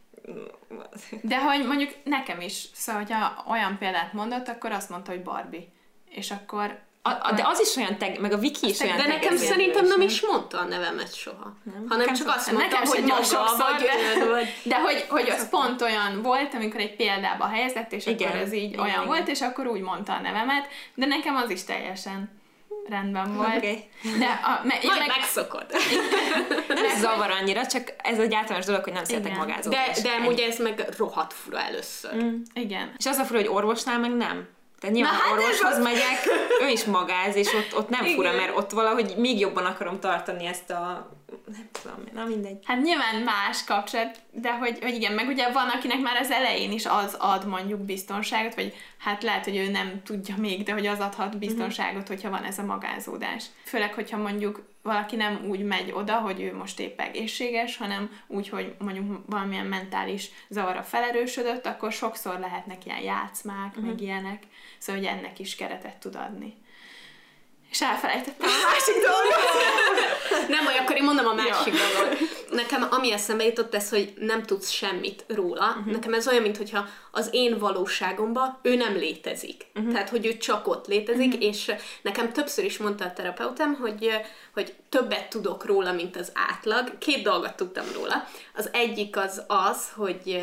De hogy mondjuk nekem is, szóval, hogyha olyan példát mondott, akkor azt mondta, hogy Barbie. És akkor... A, a, de az is olyan teg, meg a Viki is olyan De nekem szerintem nem is mondta a nevemet soha. Nem. Hanem Nekem csak azt mondta, Nekem hogy maga, sokszor, vagy (laughs) de- vagy... De hogy, hogy az pont olyan volt, amikor egy példába helyezett, és Igen, akkor ez így igen, olyan igen. volt, és akkor úgy mondta a nevemet, de nekem az is teljesen rendben volt. Oké. De a, me, Majd meg, megszokod. Nem zavar annyira, csak ez egy általános dolog, hogy nem szeretek magázódást. De, de amúgy ez meg rohadt fura először. Mm. igen. És az a fura, hogy orvosnál meg nem. Tehát nyilván Na, hát orvoshoz az- megyek, ő is magáz, és ott, ott nem Igen. fura, mert ott valahogy még jobban akarom tartani ezt a... Nem tudom, na mindegy. Hát nyilván más kapcsolat, de hogy, hogy igen, meg ugye van, akinek már az elején is az ad mondjuk biztonságot, vagy hát lehet, hogy ő nem tudja még, de hogy az adhat biztonságot, hogyha van ez a magázódás. Főleg, hogyha mondjuk valaki nem úgy megy oda, hogy ő most épp egészséges, hanem úgy, hogy mondjuk valamilyen mentális zavara felerősödött, akkor sokszor lehetnek ilyen játszmák, uh-huh. meg ilyenek. Szóval, hogy ennek is keretet tud adni. És elfelejtettem a (laughs) másik dolgot. Nem baj, akkor én mondom a másik dolgot. Nekem ami eszembe jutott ez, hogy nem tudsz semmit róla. Uh-huh. Nekem ez olyan, mintha az én valóságomban ő nem létezik. Uh-huh. Tehát, hogy ő csak ott létezik, uh-huh. és nekem többször is mondta a terapeutám, hogy, hogy többet tudok róla, mint az átlag. Két dolgot tudtam róla. Az egyik az az, hogy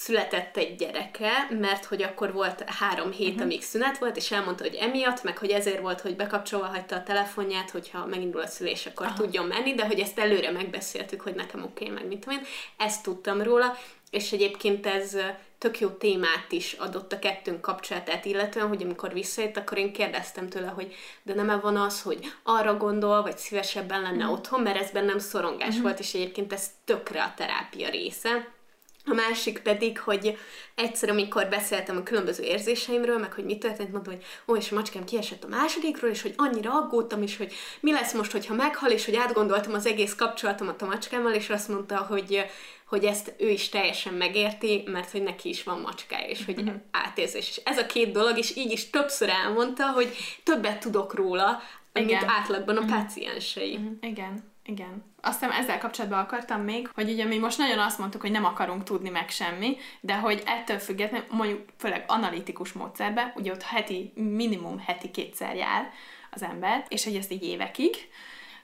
született egy gyereke, mert hogy akkor volt három hét, uh-huh. amíg szünet volt, és elmondta, hogy emiatt, meg hogy ezért volt, hogy bekapcsolva hagyta a telefonját, hogyha megindul a szülés, akkor Aha. tudjon menni, de hogy ezt előre megbeszéltük, hogy nekem oké, okay, meg mit tudom én. Ezt tudtam róla, és egyébként ez tök jó témát is adott a kettőnk kapcsolatát illetően, hogy amikor visszajött, akkor én kérdeztem tőle, hogy de nem van az, hogy arra gondol, vagy szívesebben lenne uh-huh. otthon, mert ez bennem szorongás uh-huh. volt, és egyébként ez tökre a terápia része. A másik pedig, hogy egyszer, amikor beszéltem a különböző érzéseimről, meg hogy mi történt, mondtam, hogy ó, és a macskám kiesett a másodikról, és hogy annyira aggódtam, és hogy mi lesz most, hogyha meghal, és hogy átgondoltam az egész kapcsolatomat a macskámmal, és azt mondta, hogy, hogy ezt ő is teljesen megérti, mert hogy neki is van macskája, és hogy uh-huh. átérzés. És ez a két dolog, és így is többször elmondta, hogy többet tudok róla, mint Igen. átlagban a páciensei. Mhm. Igen, igen. Aztán ezzel kapcsolatban akartam még, hogy ugye mi most nagyon azt mondtuk, hogy nem akarunk tudni meg semmi, de hogy ettől függetlenül, mondjuk főleg analitikus módszerben, ugye ott heti, minimum heti kétszer jár az ember, és hogy ezt így évekig,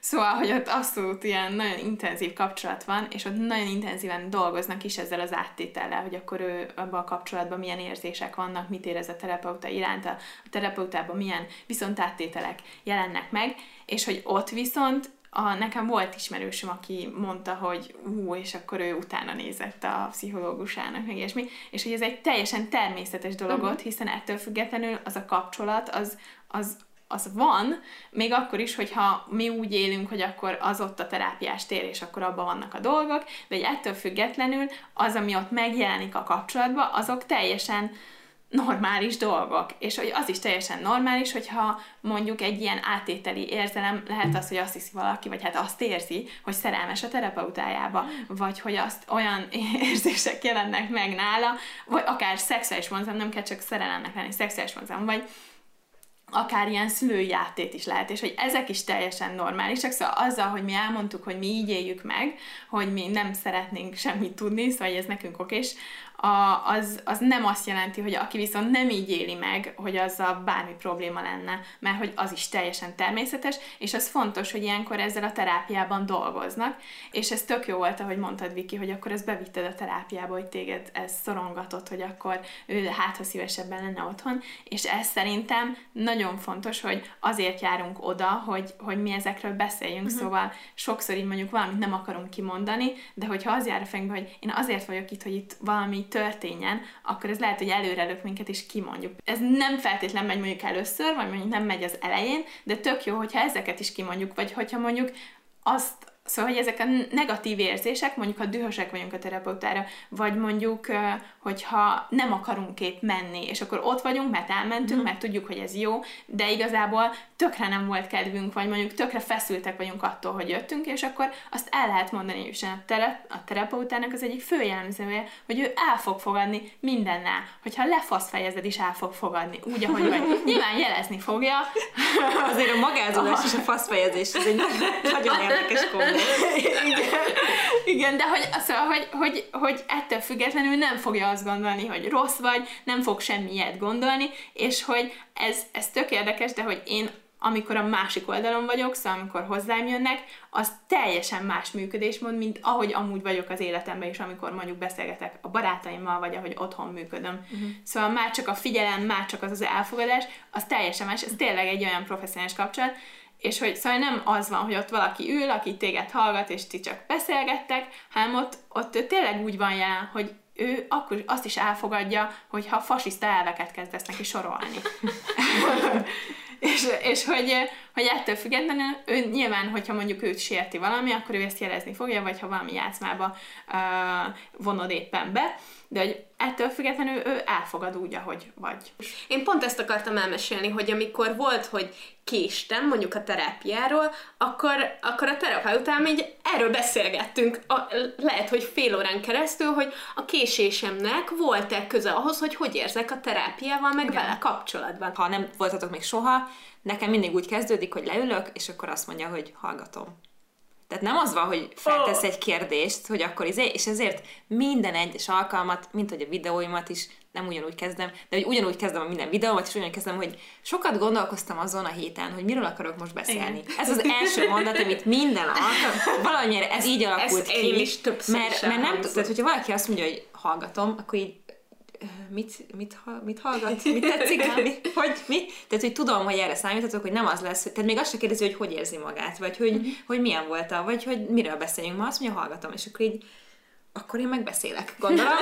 Szóval, hogy ott abszolút ilyen nagyon intenzív kapcsolat van, és ott nagyon intenzíven dolgoznak is ezzel az áttétellel, hogy akkor ő abban a kapcsolatban milyen érzések vannak, mit érez a terapeuta iránt, a terapeutában milyen viszont áttételek jelennek meg, és hogy ott viszont a, nekem volt ismerősöm, aki mondta, hogy ú, és akkor ő utána nézett a pszichológusának, meg ilyesmi, és hogy ez egy teljesen természetes dolog ott, hiszen ettől függetlenül az a kapcsolat, az, az, az van, még akkor is, hogyha mi úgy élünk, hogy akkor az ott a terápiás tér, és akkor abban vannak a dolgok, de egy ettől függetlenül az, ami ott megjelenik a kapcsolatban, azok teljesen normális dolgok. És hogy az is teljesen normális, hogyha mondjuk egy ilyen átételi érzelem lehet az, hogy azt hiszi valaki, vagy hát azt érzi, hogy szerelmes a terapeutájába, vagy hogy azt olyan (laughs) érzések jelennek meg nála, vagy akár szexuális vonzalom, nem kell csak szerelemnek lenni, szexuális vonzalom, vagy akár ilyen szülői játék is lehet, és hogy ezek is teljesen normálisak, szóval azzal, hogy mi elmondtuk, hogy mi így éljük meg, hogy mi nem szeretnénk semmit tudni, szóval hogy ez nekünk okés, a, az, az nem azt jelenti, hogy aki viszont nem így éli meg, hogy azzal bármi probléma lenne, mert hogy az is teljesen természetes, és az fontos, hogy ilyenkor ezzel a terápiában dolgoznak, és ez tök jó volt, ahogy mondtad, Viki, hogy akkor ezt bevitted a terápiába, hogy téged ez szorongatott, hogy akkor ő hát, szívesebben lenne otthon, és ez szerintem nagyon nagyon fontos, hogy azért járunk oda, hogy, hogy mi ezekről beszéljünk, uh-huh. szóval sokszor így mondjuk valamit nem akarunk kimondani, de hogyha az jár a fejünkbe, hogy én azért vagyok itt, hogy itt valami történjen, akkor ez lehet, hogy előrelök minket is kimondjuk. Ez nem feltétlen megy mondjuk először, vagy mondjuk nem megy az elején, de tök jó, hogyha ezeket is kimondjuk, vagy hogyha mondjuk azt Szóval, hogy ezek a negatív érzések, mondjuk ha dühösek vagyunk a terapeutára, vagy mondjuk, hogyha nem akarunk épp menni, és akkor ott vagyunk, mert elmentünk, mm. mert tudjuk, hogy ez jó, de igazából tökre nem volt kedvünk, vagy mondjuk tökre feszültek vagyunk attól, hogy jöttünk, és akkor azt el lehet mondani, hogy a, tele, a terapeutának az egyik fő jellemzője, hogy ő el fog fogadni mindennel. Hogyha lefasz fejezed is el fog fogadni, úgy, ahogy vagy. (laughs) Nyilván jelezni fogja. Azért a magázolás és a faszfejezés, ez egy (laughs) nagyon érdekes kombo igen. Igen, de hogy, szóval, hogy, hogy, hogy ettől függetlenül nem fogja azt gondolni, hogy rossz vagy, nem fog semmi ilyet gondolni, és hogy ez, ez tök érdekes, de hogy én amikor a másik oldalon vagyok, szóval amikor hozzám jönnek, az teljesen más működésmód, mint ahogy amúgy vagyok az életemben is, amikor mondjuk beszélgetek a barátaimmal, vagy ahogy otthon működöm. Uh-huh. Szóval már csak a figyelem, már csak az az elfogadás, az teljesen más, ez tényleg egy olyan professzionális kapcsolat, és hogy szóval nem az van, hogy ott valaki ül, aki téged hallgat, és ti csak beszélgettek, hanem ott, ott tényleg úgy van jelen, hogy ő akkor azt is elfogadja, hogyha fasiszta elveket kezdesz neki sorolni. (laughs) (laughs) és, és hogy, hogy ettől függetlenül ő nyilván, hogyha mondjuk őt sérti valami, akkor ő ezt jelezni fogja, vagy ha valami játszmába uh, vonod éppen be, de hogy ettől függetlenül ő elfogad úgy, ahogy vagy. Én pont ezt akartam elmesélni, hogy amikor volt, hogy késtem, mondjuk a terápiáról, akkor, akkor a terapeutám így erről beszélgettünk, a, lehet, hogy fél órán keresztül, hogy a késésemnek volt-e köze ahhoz, hogy hogy érzek a terápiával, meg Igen. vele kapcsolatban. Ha nem voltatok még soha, nekem mindig úgy kezdődik, hogy leülök, és akkor azt mondja, hogy hallgatom. Tehát nem az van, hogy feltesz egy kérdést, hogy akkor izé, és ezért minden egyes alkalmat, mint hogy a videóimat is, nem ugyanúgy kezdem, de hogy ugyanúgy kezdem a minden videómat, és ugyanúgy kezdem, hogy sokat gondolkoztam azon a héten, hogy miről akarok most beszélni. Igen. Ez az első mondat, amit minden alkalom, valamennyire ez így alakult Ezt ki. Én is mert, mert nem, tehát hogyha valaki azt mondja, hogy hallgatom, akkor így mit, mit, mit hallgat, mit (laughs) tetszik, mi, hogy mi. Tehát, hogy tudom, hogy erre számíthatok, hogy nem az lesz, tehát még azt se kérdezi, hogy hogy érzi magát, vagy hogy, uh-huh. hogy milyen volt a, vagy hogy miről beszéljünk ma, azt mondja, hallgatom, és akkor így akkor én megbeszélek, gondolom.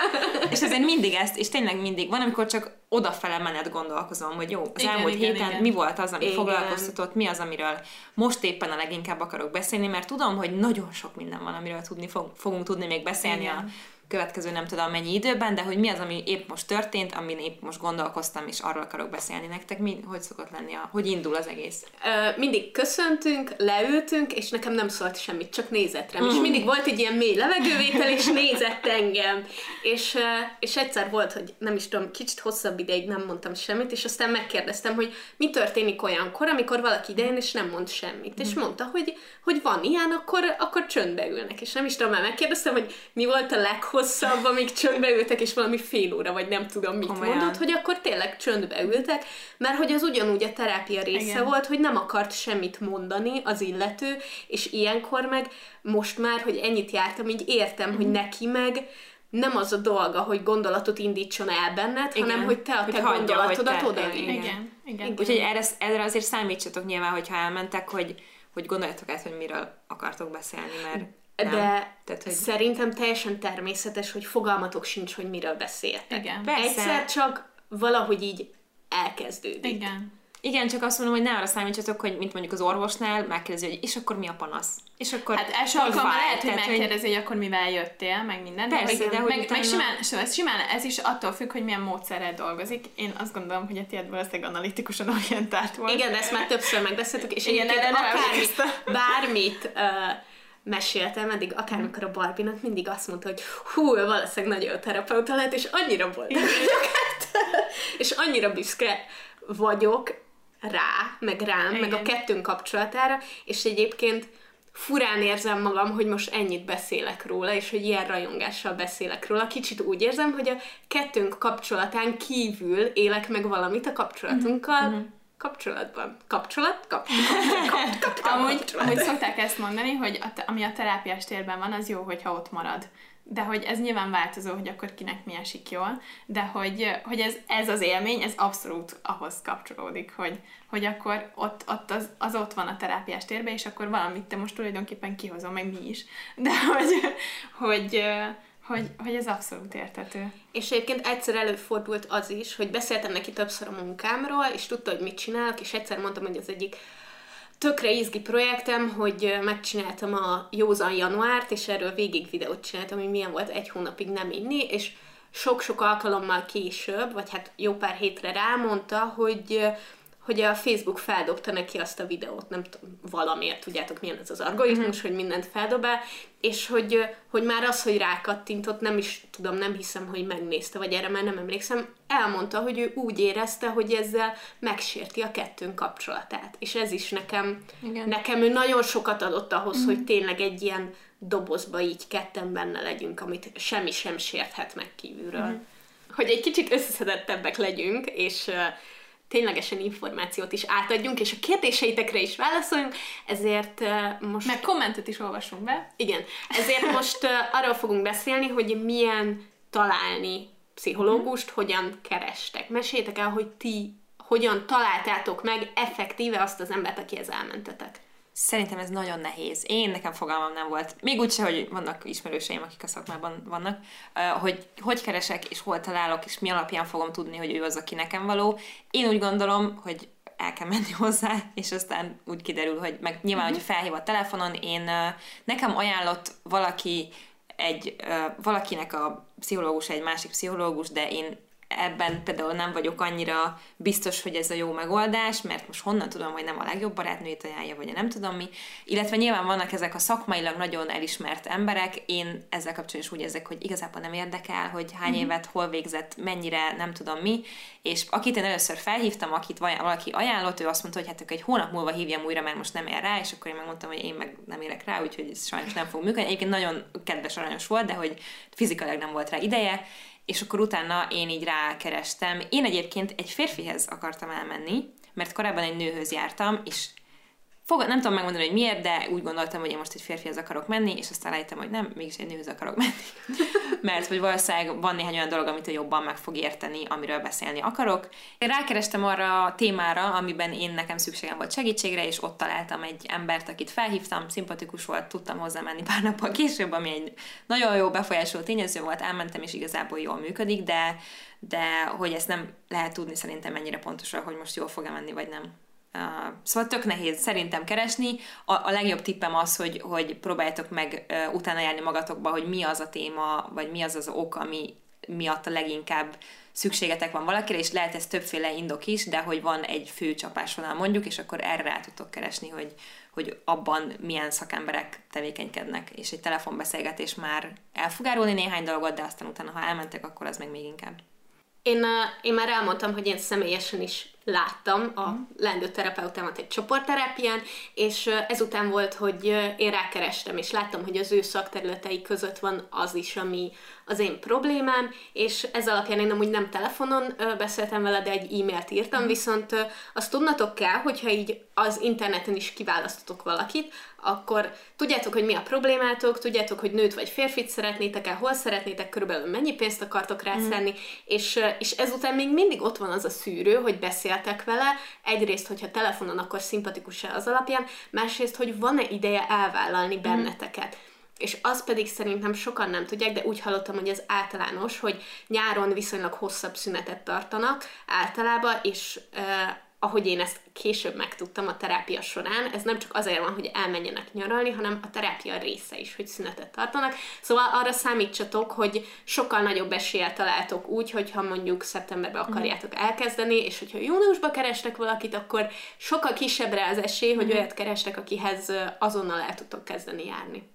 (laughs) és ezért mindig ezt, és tényleg mindig van, amikor csak odafele menet gondolkozom, hogy jó, az igen, elmúlt igen, héten igen. mi volt az, ami igen. foglalkoztatott, mi az, amiről most éppen a leginkább akarok beszélni, mert tudom, hogy nagyon sok minden van, amiről tudni fog, fogunk tudni még beszélni igen. a következő nem tudom mennyi időben, de hogy mi az, ami épp most történt, amin épp most gondolkoztam, és arról akarok beszélni nektek, mi, hogy szokott lenni, a, hogy indul az egész? Ö, mindig köszöntünk, leültünk, és nekem nem szólt semmit, csak nézett rám. Mm. És mindig volt egy ilyen mély levegővétel, és nézett engem. És, és egyszer volt, hogy nem is tudom, kicsit hosszabb ideig nem mondtam semmit, és aztán megkérdeztem, hogy mi történik olyankor, amikor valaki idejön, és nem mond semmit. Mm. És mondta, hogy, hogy van ilyen, akkor, akkor csöndbe ülnek. És nem is tudom, már megkérdeztem, hogy mi volt a leghosszabb hosszabb, amíg csöndbe ültek, és valami fél óra, vagy nem tudom mit Komolyan. mondott, hogy akkor tényleg csöndbe ültek, mert hogy az ugyanúgy a terápia része Igen. volt, hogy nem akart semmit mondani az illető, és ilyenkor meg most már, hogy ennyit jártam, így értem, mm. hogy mhm. neki meg nem az a dolga, hogy gondolatot indítson el benned, igen, hanem hogy te a te hogy gondolatodat oda igen, igen, igen. igen. Úgyhogy erre, erre azért számítsatok nyilván, hogyha elmentek, hogy, hogy gondoljatok át, hogy miről akartok beszélni, mert nem. De Tehát, hogy... szerintem teljesen természetes, hogy fogalmatok sincs, hogy miről beszéltek. Igen. Persze. Egyszer csak valahogy így elkezdődik. Igen. Igen, csak azt mondom, hogy ne arra számítsatok, hogy mint mondjuk az orvosnál megkérdezi, hogy és akkor mi a panasz? És akkor hát első alkalommal lehet, hogy megkérdezi, hogy akkor mivel jöttél, meg minden. Persze, de, meg, hogy meg, meg simán, so, ez simán, ez is attól függ, hogy milyen módszerrel dolgozik. Én azt gondolom, hogy a tiéd valószínűleg analitikusan orientált volt. Igen, ezt már többször megbeszéltük, és Igen, akármi, bármit uh, meséltem, eddig akármikor a Barbinak mindig azt mondta, hogy hú, valószínűleg nagyon jó terapeuta lehet, és annyira volt és annyira büszke vagyok rá, meg rám, Igen. meg a kettőnk kapcsolatára, és egyébként furán érzem magam, hogy most ennyit beszélek róla, és hogy ilyen rajongással beszélek róla. Kicsit úgy érzem, hogy a kettőnk kapcsolatán kívül élek meg valamit a kapcsolatunkkal, mm-hmm kapcsolatban. Kapcsolat? Kapcsolat. Kap, kap, kap, (laughs) amúgy, amúgy szokták ezt mondani, hogy a, ami a terápiás térben van, az jó, hogyha ott marad. de hogy ez nyilván változó, hogy akkor kinek mi esik jól, de hogy, hogy ez, ez az élmény, ez abszolút ahhoz kapcsolódik, hogy, hogy akkor ott, ott az, az ott van a terápiás térben, és akkor valamit te most tulajdonképpen kihozom, meg mi is. De hogy, hogy, hogy, hogy ez abszolút értető. És egyébként egyszer előfordult az is, hogy beszéltem neki többször a munkámról, és tudta, hogy mit csinálok, és egyszer mondtam, hogy az egyik tökre izgi projektem, hogy megcsináltam a Józan Januárt, és erről végig videót csináltam, hogy milyen volt egy hónapig nem inni, és sok-sok alkalommal később, vagy hát jó pár hétre rámondta, hogy hogy a Facebook feldobta neki azt a videót, nem tudom, valamiért, tudjátok milyen ez az algoritmus, mm-hmm. hogy mindent feldob el, és hogy, hogy már az, hogy rákattintott, nem is tudom, nem hiszem, hogy megnézte, vagy erre már nem emlékszem, elmondta, hogy ő úgy érezte, hogy ezzel megsérti a kettőnk kapcsolatát. És ez is nekem, Igen. nekem ő nagyon sokat adott ahhoz, mm-hmm. hogy tényleg egy ilyen dobozba így ketten benne legyünk, amit semmi sem sérthet meg kívülről. Mm-hmm. Hogy egy kicsit összeszedettebbek legyünk, és ténylegesen információt is átadjunk, és a kérdéseitekre is válaszoljunk, ezért most... Meg kommentet is olvasunk be. Igen, ezért most arról fogunk beszélni, hogy milyen találni pszichológust, mm. hogyan kerestek. Meséljétek el, hogy ti hogyan találtátok meg effektíve azt az embert, akihez elmentetek. Szerintem ez nagyon nehéz. Én nekem fogalmam nem volt. Még úgyse, hogy vannak ismerőseim, akik a szakmában vannak, hogy hogy keresek, és hol találok, és mi alapján fogom tudni, hogy ő az, aki nekem való. Én úgy gondolom, hogy el kell menni (laughs) hozzá, és aztán úgy kiderül, hogy meg nyilván, uh-huh. hogy felhív a telefonon, én nekem ajánlott valaki egy, valakinek a pszichológus egy másik pszichológus, de én ebben például nem vagyok annyira biztos, hogy ez a jó megoldás, mert most honnan tudom, hogy nem a legjobb barátnőjét ajánlja, vagy nem tudom mi. Illetve nyilván vannak ezek a szakmailag nagyon elismert emberek, én ezzel kapcsolatban is úgy érzek, hogy igazából nem érdekel, hogy hány mm-hmm. évet hol végzett, mennyire, nem tudom mi, és akit én először felhívtam, akit valaki ajánlott, ő azt mondta, hogy hát akkor egy hónap múlva hívjam újra, mert most nem ér rá, és akkor én megmondtam, hogy én meg nem érek rá, úgyhogy ez sajnos nem fog működni. Egyébként nagyon kedves, aranyos volt, de hogy fizikailag nem volt rá ideje, és akkor utána én így rákerestem. Én egyébként egy férfihez akartam elmenni, mert korábban egy nőhöz jártam, és Fog, nem tudom megmondani, hogy miért, de úgy gondoltam, hogy én most egy férfihez akarok menni, és aztán rájöttem, hogy nem, mégis egy nőhöz akarok menni. (laughs) Mert hogy valószínűleg van néhány olyan dolog, amit ő jobban meg fog érteni, amiről beszélni akarok. Én rákerestem arra a témára, amiben én nekem szükségem volt segítségre, és ott találtam egy embert, akit felhívtam, szimpatikus volt, tudtam hozzá menni pár nappal később, ami egy nagyon jó befolyásoló tényező volt, elmentem, és igazából jól működik, de de hogy ezt nem lehet tudni szerintem mennyire pontosan, hogy most jól fog-e menni, vagy nem. Uh, szóval tök nehéz szerintem keresni. A, a legjobb tippem az, hogy, hogy próbáljátok meg uh, utána járni magatokba, hogy mi az a téma, vagy mi az az ok, ami miatt a leginkább szükségetek van valakire, és lehet ez többféle indok is, de hogy van egy fő csapásvonal mondjuk, és akkor erre rá tudtok keresni, hogy, hogy abban milyen szakemberek tevékenykednek, és egy telefonbeszélgetés már el fog árulni néhány dolgot, de aztán utána, ha elmentek, akkor az meg még inkább. Én, én már elmondtam, hogy én személyesen is láttam a lendő terapeutámat egy csoportterápián, és ezután volt, hogy én rákerestem, és láttam, hogy az ő szakterületei között van az is, ami az én problémám, és ez alapján én amúgy nem telefonon beszéltem vele, de egy e-mailt írtam, viszont azt tudnatok kell, hogyha így az interneten is kiválasztotok valakit, akkor tudjátok, hogy mi a problémátok, tudjátok, hogy nőt vagy férfit szeretnétek el, hol szeretnétek, körülbelül mennyi pénzt akartok rászállni, mm. és, és ezután még mindig ott van az a szűrő, hogy beszéltek vele, egyrészt, hogyha telefonon, akkor szimpatikus-e az alapján, másrészt, hogy van-e ideje elvállalni mhm. benneteket. Mm és az pedig szerintem sokan nem tudják, de úgy hallottam, hogy ez általános, hogy nyáron viszonylag hosszabb szünetet tartanak általában, és eh, ahogy én ezt később megtudtam a terápia során, ez nem csak azért van, hogy elmenjenek nyaralni, hanem a terápia része is, hogy szünetet tartanak. Szóval arra számítsatok, hogy sokkal nagyobb eséllyel találtok úgy, hogyha mondjuk szeptemberben mhm. akarjátok elkezdeni, és hogyha júniusban kerestek valakit, akkor sokkal kisebb rá az esély, hogy mhm. olyat kerestek, akihez azonnal el tudtok kezdeni járni.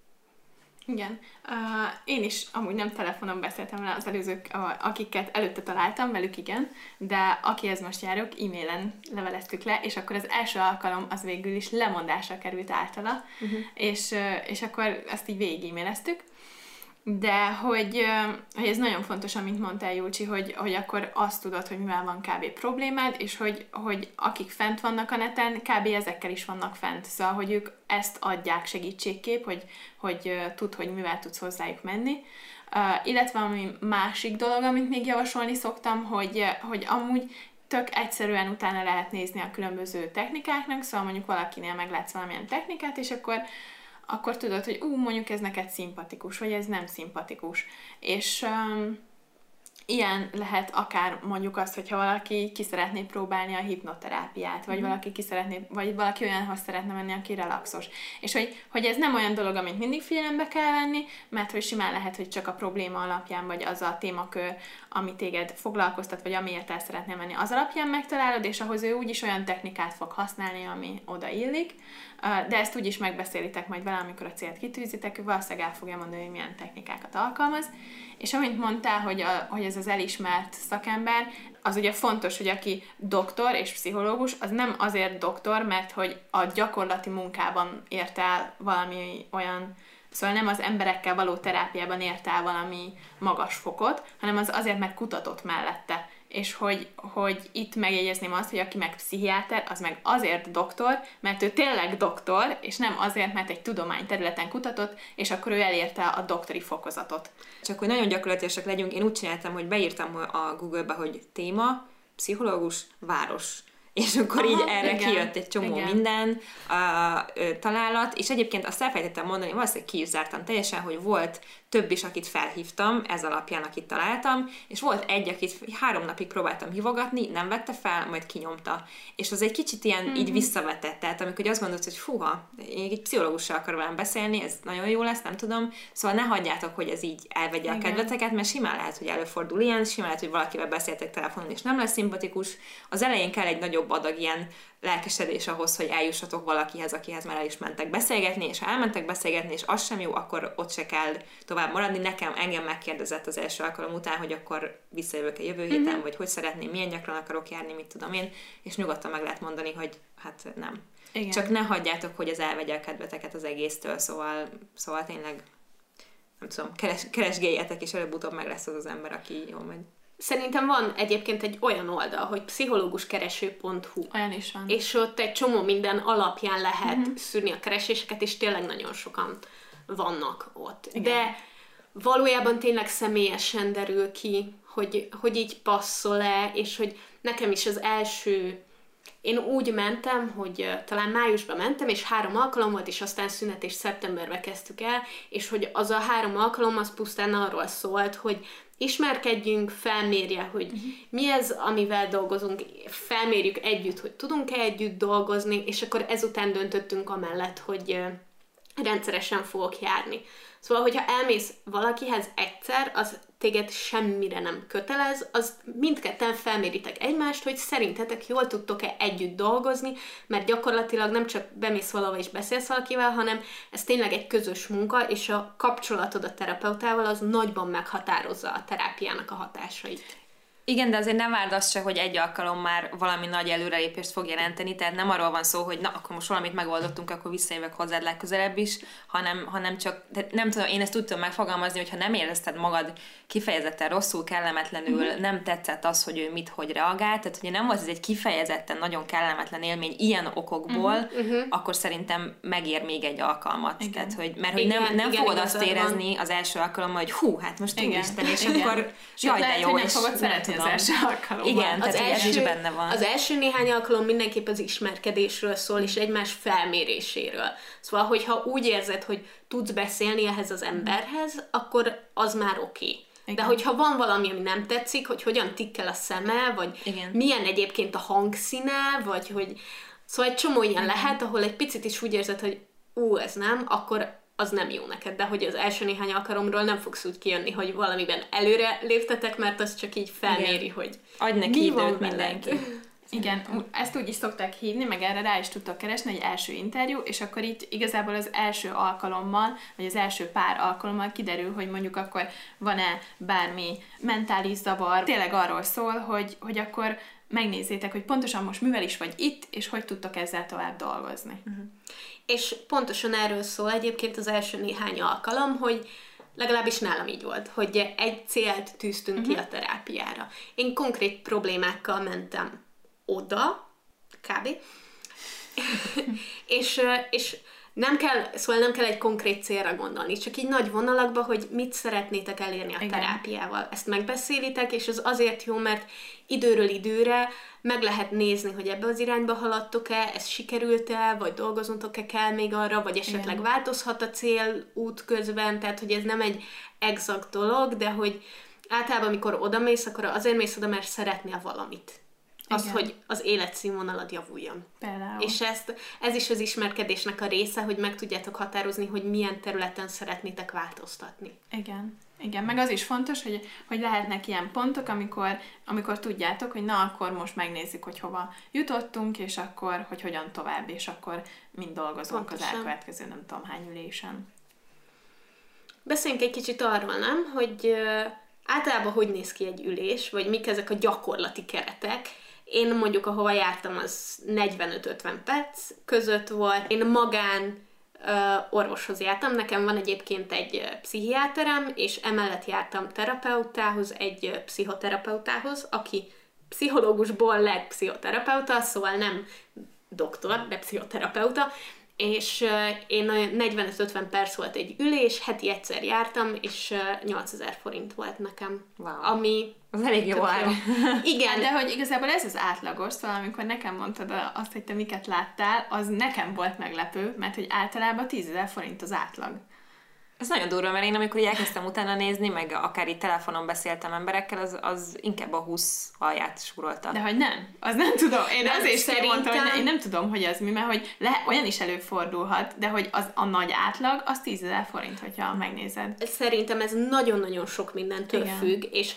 Igen. Uh, én is amúgy nem telefonon beszéltem vele az előzők, akiket előtte találtam, velük igen, de akihez most járok, e-mailen leveleztük le, és akkor az első alkalom az végül is lemondásra került általa, uh-huh. és, és akkor azt így végig e-maileztük, de hogy, hogy ez nagyon fontos, amit mondtál, Júcsi, hogy, hogy akkor azt tudod, hogy mivel van kb. problémád, és hogy, hogy akik fent vannak a neten, kb. ezekkel is vannak fent. Szóval, hogy ők ezt adják segítségkép, hogy, hogy tud, hogy mivel tudsz hozzájuk menni. Illetve ami másik dolog, amit még javasolni szoktam, hogy, hogy amúgy tök egyszerűen utána lehet nézni a különböző technikáknak, szóval mondjuk valakinél meglátsz valamilyen technikát, és akkor akkor tudod, hogy ú, mondjuk ez neked szimpatikus, vagy ez nem szimpatikus. És um, ilyen lehet akár mondjuk azt, hogyha valaki ki szeretné próbálni a hipnoterápiát, vagy mm. valaki ki szeretné, vagy valaki olyanhoz szeretne menni, aki relaxos. És hogy, hogy ez nem olyan dolog, amit mindig figyelembe kell venni, mert hogy simán lehet, hogy csak a probléma alapján, vagy az a témakör, ami téged foglalkoztat, vagy amiért el szeretnél menni, az alapján megtalálod, és ahhoz ő úgyis olyan technikát fog használni, ami oda illik. De ezt úgyis megbeszélitek majd vele, amikor a célt kitűzitek, valószínűleg el fogja mondani, hogy milyen technikákat alkalmaz. És amint mondtál, hogy, a, hogy ez az elismert szakember, az ugye fontos, hogy aki doktor és pszichológus, az nem azért doktor, mert hogy a gyakorlati munkában ért el valami olyan Szóval nem az emberekkel való terápiában ért el valami magas fokot, hanem az azért, mert kutatott mellette és hogy, hogy itt megjegyezném azt, hogy aki meg pszichiáter, az meg azért doktor, mert ő tényleg doktor, és nem azért, mert egy tudományterületen kutatott, és akkor ő elérte a doktori fokozatot. Csak hogy nagyon gyakorlatilag legyünk, én úgy csináltam, hogy beírtam a Google-be, hogy téma, pszichológus, város és akkor Aha, így erre igen, kijött egy csomó igen. minden a, ö, találat, és egyébként azt elfelejtettem mondani, valószínűleg ki is zártam teljesen, hogy volt több is, akit felhívtam, ez alapján, akit találtam, és volt egy, akit három napig próbáltam hívogatni, nem vette fel, majd kinyomta. És az egy kicsit ilyen mm-hmm. így visszavetett, tehát amikor azt gondolod, hogy fuha, én egy pszichológussal akarok velem beszélni, ez nagyon jó lesz, nem tudom, szóval ne hagyjátok, hogy ez így elvegye a kedveteket, mert simán lehet, hogy előfordul ilyen, simán lehet, hogy valakivel beszéltek telefonon, és nem lesz szimpatikus. Az elején kell egy nagyobb adag ilyen lelkesedés ahhoz, hogy eljussatok valakihez, akihez már el is mentek beszélgetni, és ha elmentek beszélgetni, és az sem jó, akkor ott se kell tovább maradni. Nekem engem megkérdezett az első alkalom után, hogy akkor visszajövök-e jövő héten, mm-hmm. vagy hogy szeretném, milyen gyakran akarok járni, mit tudom én, és nyugodtan meg lehet mondani, hogy hát nem. Igen. Csak ne hagyjátok, hogy ez elvegye a kedveteket az egésztől, szóval, szóval tényleg nem tudom, keres, keresgéljetek, és előbb-utóbb meg lesz az az ember, aki jól megy. Szerintem van egyébként egy olyan oldal, hogy pszichológuskereső.hu. Olyan is van. És ott egy csomó minden alapján lehet uh-huh. szűrni a kereséseket, és tényleg nagyon sokan vannak ott. Igen. De valójában tényleg személyesen derül ki, hogy, hogy így passzol-e, és hogy nekem is az első én úgy mentem, hogy talán májusban mentem, és három alkalom volt, és aztán szünet és szeptemberbe kezdtük el, és hogy az a három alkalom az pusztán arról szólt, hogy ismerkedjünk, felmérje, hogy uh-huh. mi ez, amivel dolgozunk, felmérjük együtt, hogy tudunk-e együtt dolgozni, és akkor ezután döntöttünk amellett, hogy rendszeresen fogok járni. Szóval, hogyha elmész valakihez egyszer, az téged semmire nem kötelez, az mindketten felméritek egymást, hogy szerintetek jól tudtok-e együtt dolgozni, mert gyakorlatilag nem csak bemész valahova és beszélsz valakivel, hanem ez tényleg egy közös munka, és a kapcsolatod a terapeutával az nagyban meghatározza a terápiának a hatásait. Igen, de azért nem várd azt se, hogy egy alkalom már valami nagy előrelépést fog jelenteni, tehát nem arról van szó, hogy na, akkor most valamit megoldottunk, akkor visszajövök hozzád legközelebb is, hanem, hanem csak, de nem tudom, én ezt úgy tudom megfogalmazni, hogy ha nem érezted magad kifejezetten rosszul, kellemetlenül, uh-huh. nem tetszett az, hogy ő mit, hogy reagált, tehát ugye nem volt ez egy kifejezetten nagyon kellemetlen élmény ilyen okokból, uh-huh. akkor szerintem megér még egy alkalmat. Igen. Tehát, hogy, mert hogy igen, nem, nem igen, fogod azt érezni van. az első alkalommal, hogy hú, hát most úristen, és igen. akkor jaj, de jó, és fogod szeretni az első alkalommal. Igen, az tehát első, ez is benne van. Az első néhány alkalom mindenképp az ismerkedésről szól, és egymás felméréséről. Szóval, hogyha úgy érzed, hogy tudsz beszélni ehhez az emberhez, akkor az már oké. Okay. Igen. De hogyha van valami, ami nem tetszik, hogy hogyan tikkel a szeme, vagy Igen. milyen egyébként a hangszíne, vagy hogy... Szóval egy csomó ilyen Igen. lehet, ahol egy picit is úgy érzed, hogy ú, ez nem, akkor az nem jó neked, de hogy az első néhány alkalomról nem fogsz úgy kijönni, hogy valamiben előre léptetek, mert az csak így felméri, Igen. hogy Adj neki időt mindenki. (laughs) Igen, ezt úgy is szokták hívni, meg erre rá is tudtak keresni, egy első interjú, és akkor itt igazából az első alkalommal, vagy az első pár alkalommal kiderül, hogy mondjuk akkor van-e bármi mentális zavar. Tényleg arról szól, hogy, hogy akkor megnézzétek, hogy pontosan most mivel is vagy itt, és hogy tudtok ezzel tovább dolgozni. Uh-huh. És pontosan erről szól egyébként az első néhány alkalom, hogy legalábbis nálam így volt, hogy egy célt tűztünk uh-huh. ki a terápiára. Én konkrét problémákkal mentem oda, kb. (laughs) és, és nem kell, szóval nem kell egy konkrét célra gondolni, csak így nagy vonalakban, hogy mit szeretnétek elérni a Igen. terápiával. Ezt megbeszélitek, és ez azért jó, mert időről időre meg lehet nézni, hogy ebbe az irányba haladtok-e, ez sikerült-e, vagy dolgoznotok-e kell még arra, vagy esetleg Igen. változhat a cél út közben, tehát hogy ez nem egy exakt dolog, de hogy általában, amikor oda mész, akkor azért mész oda, mert szeretnél valamit. Az, Igen. hogy az életszínvonalad javuljon. Például. És ezt, ez is az ismerkedésnek a része, hogy meg tudjátok határozni, hogy milyen területen szeretnétek változtatni. Igen. Igen, meg az is fontos, hogy, hogy lehetnek ilyen pontok, amikor, amikor tudjátok, hogy na, akkor most megnézzük, hogy hova jutottunk, és akkor, hogy hogyan tovább, és akkor mind dolgozunk az Pontosan. elkövetkező nem tudom hány ülésen. Beszéljünk egy kicsit arról, nem, hogy általában hogy néz ki egy ülés, vagy mik ezek a gyakorlati keretek. Én mondjuk, ahova jártam, az 45-50 perc között volt. Én magán orvoshoz jártam, nekem van egyébként egy pszichiáterem, és emellett jártam terapeutához, egy pszichoterapeutához, aki pszichológusból lett pszichoterapeuta, szóval nem doktor, de pszichoterapeuta, és én olyan 45-50 perc volt egy ülés, heti egyszer jártam, és ö, 8000 forint volt nekem. Wow. Ami Az elég jó ár. (laughs) Igen, De hogy igazából ez az átlagos, szóval amikor nekem mondtad azt, hogy te miket láttál, az nekem volt meglepő, mert hogy általában 10 000 forint az átlag. Ez nagyon durva, mert én amikor elkezdtem utána nézni, meg akár itt telefonon beszéltem emberekkel, az, az inkább a 20 alját súrolta. De hogy nem, az nem tudom. Én Nem, azért szerintem- mondtam, hogy én nem tudom, hogy az mi, mert hogy le, olyan is előfordulhat, de hogy az a nagy átlag, az 10 000 forint, hogyha megnézed. szerintem ez nagyon-nagyon sok mindentől Igen. függ, és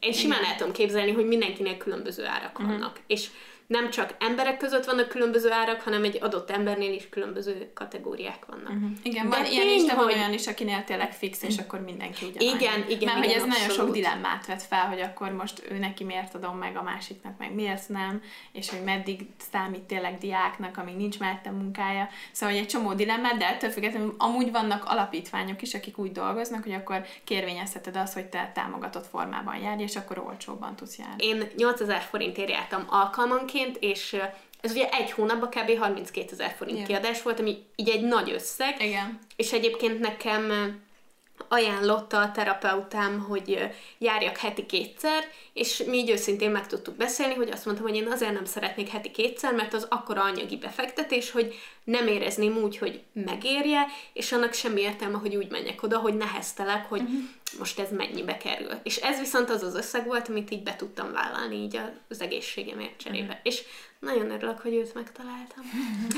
én simán el tudom képzelni, hogy mindenkinek különböző árak Mhm. vannak. És nem csak emberek között vannak különböző árak, hanem egy adott embernél is különböző kategóriák vannak. Igen, De van ilyen is, de van hogy- olyan is, akinél tényleg fix, és akkor mindenki ugyanannyi. Igen, igen, Mert hogy ez nagyon sok abszolút. dilemmát vet fel, hogy akkor most ő neki miért adom meg, a másiknak meg miért nem, és hogy meddig számít tényleg diáknak, amíg nincs mellette munkája. Szóval hogy egy csomó dilemmát, de ettől függetlenül amúgy vannak alapítványok is, akik úgy dolgoznak, hogy akkor kérvényezheted azt, hogy te támogatott formában járj, és akkor olcsóbban tudsz járni. Én 8000 forintért jártam alkalmanként, és ö, ez ugye egy hónapban kb. 32 ezer forint Igen. kiadás volt, ami így egy nagy összeg, Igen. és egyébként nekem ajánlotta a terapeutám, hogy járjak heti kétszer, és mi így őszintén meg tudtuk beszélni, hogy azt mondtam, hogy én azért nem szeretnék heti kétszer, mert az akkora anyagi befektetés, hogy nem érezném úgy, hogy megérje, és annak semmi értelme, hogy úgy menjek oda, hogy neheztelek, hogy uh-huh. most ez mennyibe kerül. És ez viszont az az összeg volt, amit így be tudtam vállalni így az egészségemért cserébe. Uh-huh. És nagyon örülök, hogy őt megtaláltam.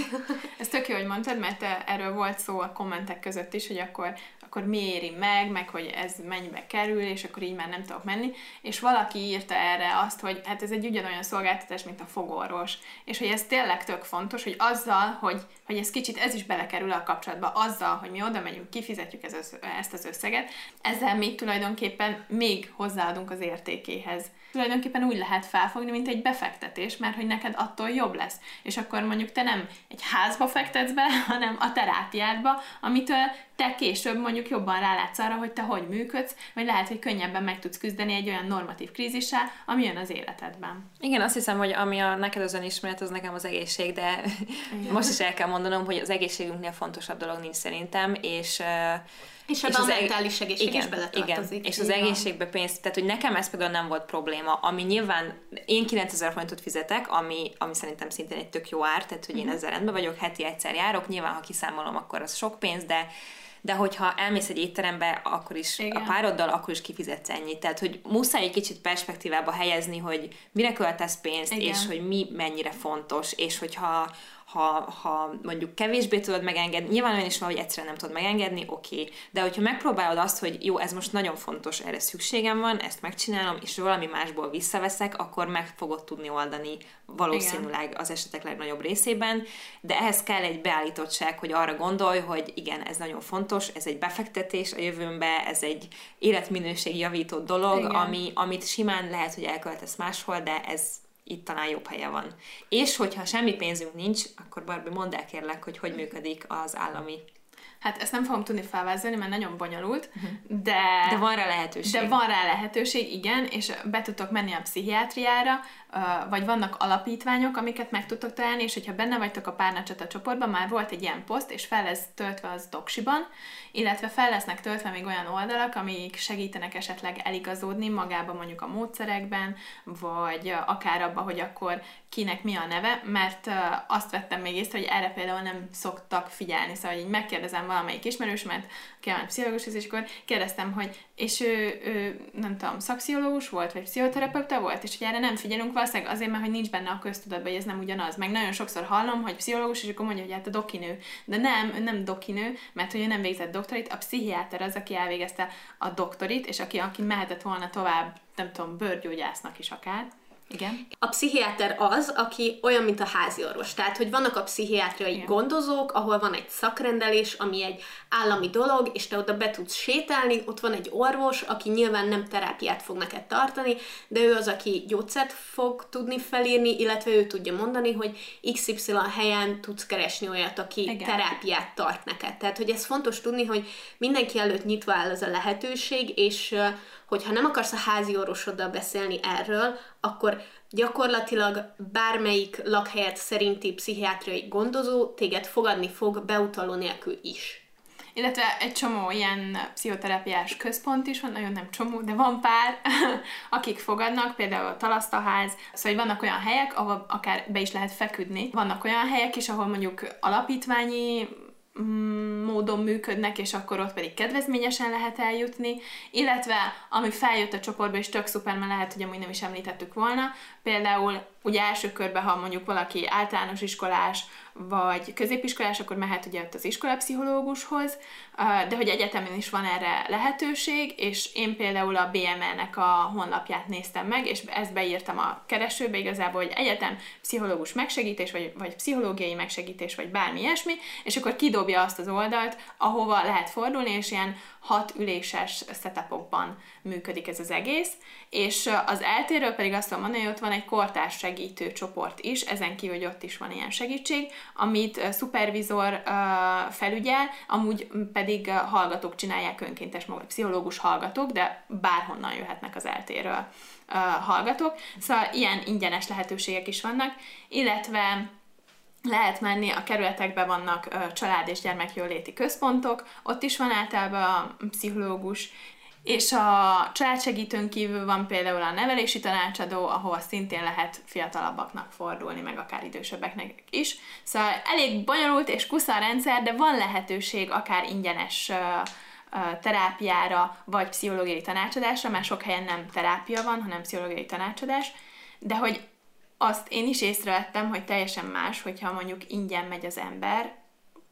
(laughs) Ez tök jó, hogy mondtad, mert eh, erről volt szó a kommentek között is, hogy akkor, akkor mi éri meg, meg hogy ez mennyibe kerül, és akkor így már nem tudok menni. És valaki írta erre azt, hogy hát ez egy ugyanolyan szolgáltatás, mint a fogorvos. És hogy ez tényleg tök fontos, hogy azzal, hogy, hogy ez kicsit, ez is belekerül a kapcsolatba, azzal, hogy mi oda megyünk, kifizetjük ezt az összeget, ezzel még tulajdonképpen még hozzáadunk az értékéhez. Tulajdonképpen úgy lehet felfogni, mint egy befektetés, mert hogy neked attól jobb lesz. És akkor mondjuk te nem egy házba fektetsz be, (laughs) hanem a terápiádba, amitől te később mondjuk jobban rálátsz arra, hogy te hogy működsz, vagy lehet, hogy könnyebben meg tudsz küzdeni egy olyan normatív krízissel, ami jön az életedben. Igen, azt hiszem, hogy ami a neked az önismeret, az nekem az egészség, de most is el kell mondanom, hogy az egészségünknél fontosabb dolog nincs szerintem, és És a az eg- mentális egészség igen, is beletartozik. Igen, és az egészségbe pénz, tehát hogy nekem ez például nem volt probléma, ami nyilván én 9000 forintot fizetek, ami, ami szerintem szintén egy tök jó ár, tehát hogy én ezzel rendben vagyok, heti egyszer járok, nyilván ha kiszámolom, akkor az sok pénz, de de hogyha elmész egy étterembe, akkor is Igen. a pároddal, akkor is kifizetsz ennyit. Tehát, hogy muszáj egy kicsit perspektívába helyezni, hogy mire költesz pénzt, Igen. és hogy mi mennyire fontos, és hogyha ha, ha mondjuk kevésbé tudod megengedni, nyilván olyan is van, hogy egyszerűen nem tudod megengedni, oké, okay. de hogyha megpróbálod azt, hogy jó, ez most nagyon fontos, erre szükségem van, ezt megcsinálom, és valami másból visszaveszek, akkor meg fogod tudni oldani valószínűleg az esetek legnagyobb részében, de ehhez kell egy beállítottság, hogy arra gondolj, hogy igen, ez nagyon fontos, ez egy befektetés a jövőmbe, ez egy életminőség javító dolog, Igen. ami, amit simán lehet, hogy elköltesz máshol, de ez itt talán jobb helye van. És hogyha semmi pénzünk nincs, akkor Barbie, mondd el kérlek, hogy hogy működik az állami Hát ezt nem fogom tudni felvázolni, mert nagyon bonyolult, de... De van rá lehetőség. De van rá lehetőség, igen, és be tudtok menni a pszichiátriára, vagy vannak alapítványok, amiket meg tudtok találni, és hogyha benne vagytok a párnacsata csoportban, már volt egy ilyen poszt, és fel lesz töltve az doksiban, illetve fel lesznek töltve még olyan oldalak, amik segítenek esetleg eligazódni magában mondjuk a módszerekben, vagy akár abba, hogy akkor kinek mi a neve, mert azt vettem még észre, hogy erre például nem szoktak figyelni, szóval így megkérdezem valamelyik ismerősömet, aki elment pszichológushoz, és akkor kérdeztem, hogy és ő, ő, nem tudom, szakszológus volt, vagy pszichoterapeuta volt, és hogy erre nem figyelünk valószínűleg azért, mert hogy nincs benne a köztudatban, hogy ez nem ugyanaz. Meg nagyon sokszor hallom, hogy pszichológus, és akkor mondja, hogy hát a dokinő. De nem, ő nem dokinő, mert hogy ő nem végzett doktorit, a pszichiáter az, aki elvégezte a doktorit, és aki, aki mehetett volna tovább, nem tudom, bőrgyógyásznak is akár. Igen. A pszichiáter az, aki olyan, mint a házi orvos. Tehát, hogy vannak a pszichiátriai Igen. gondozók, ahol van egy szakrendelés, ami egy állami dolog, és te oda be tudsz sétálni, ott van egy orvos, aki nyilván nem terápiát fog neked tartani, de ő az, aki gyógyszert fog tudni felírni, illetve ő tudja mondani, hogy XY helyen tudsz keresni olyat, aki Igen. terápiát tart neked. Tehát, hogy ez fontos tudni, hogy mindenki előtt nyitva áll ez a lehetőség, és hogyha nem akarsz a házi orvosoddal beszélni erről, akkor gyakorlatilag bármelyik lakhelyet szerinti pszichiátriai gondozó téged fogadni fog beutaló nélkül is. Illetve egy csomó ilyen pszichoterápiás központ is van, nagyon nem csomó, de van pár, (laughs) akik fogadnak, például a Talasztaház, szóval vannak olyan helyek, ahol akár be is lehet feküdni. Vannak olyan helyek is, ahol mondjuk alapítványi módon működnek, és akkor ott pedig kedvezményesen lehet eljutni, illetve ami feljött a csoportba, és tök szuper, mert lehet, hogy amúgy nem is említettük volna, például ugye első körben, ha mondjuk valaki általános iskolás, vagy középiskolás, akkor mehet ugye ott az iskolapszichológushoz, de hogy egyetemen is van erre lehetőség, és én például a BML-nek a honlapját néztem meg, és ezt beírtam a keresőbe igazából, hogy egyetem, pszichológus megsegítés, vagy, vagy pszichológiai megsegítés, vagy bármi ilyesmi, és akkor kidobja azt az oldalt, ahova lehet fordulni, és ilyen hat üléses setupokban működik ez az egész, és az eltérről pedig azt tudom mondani, hogy ott van egy kortárs segítő csoport is, ezen kívül, hogy ott is van ilyen segítség, amit szupervizor felügyel, amúgy pedig hallgatók csinálják önkéntes pszichológus hallgatók, de bárhonnan jöhetnek az eltérről hallgatók. Szóval ilyen ingyenes lehetőségek is vannak, illetve lehet menni, a kerületekben vannak család- és gyermekjóléti központok, ott is van általában a pszichológus, és a családsegítőn kívül van például a nevelési tanácsadó, ahol szintén lehet fiatalabbaknak fordulni, meg akár idősebbeknek is. Szóval elég bonyolult és kusza a rendszer, de van lehetőség akár ingyenes terápiára, vagy pszichológiai tanácsadásra, mert sok helyen nem terápia van, hanem pszichológiai tanácsadás, de hogy azt én is észrevettem, hogy teljesen más, hogyha mondjuk ingyen megy az ember,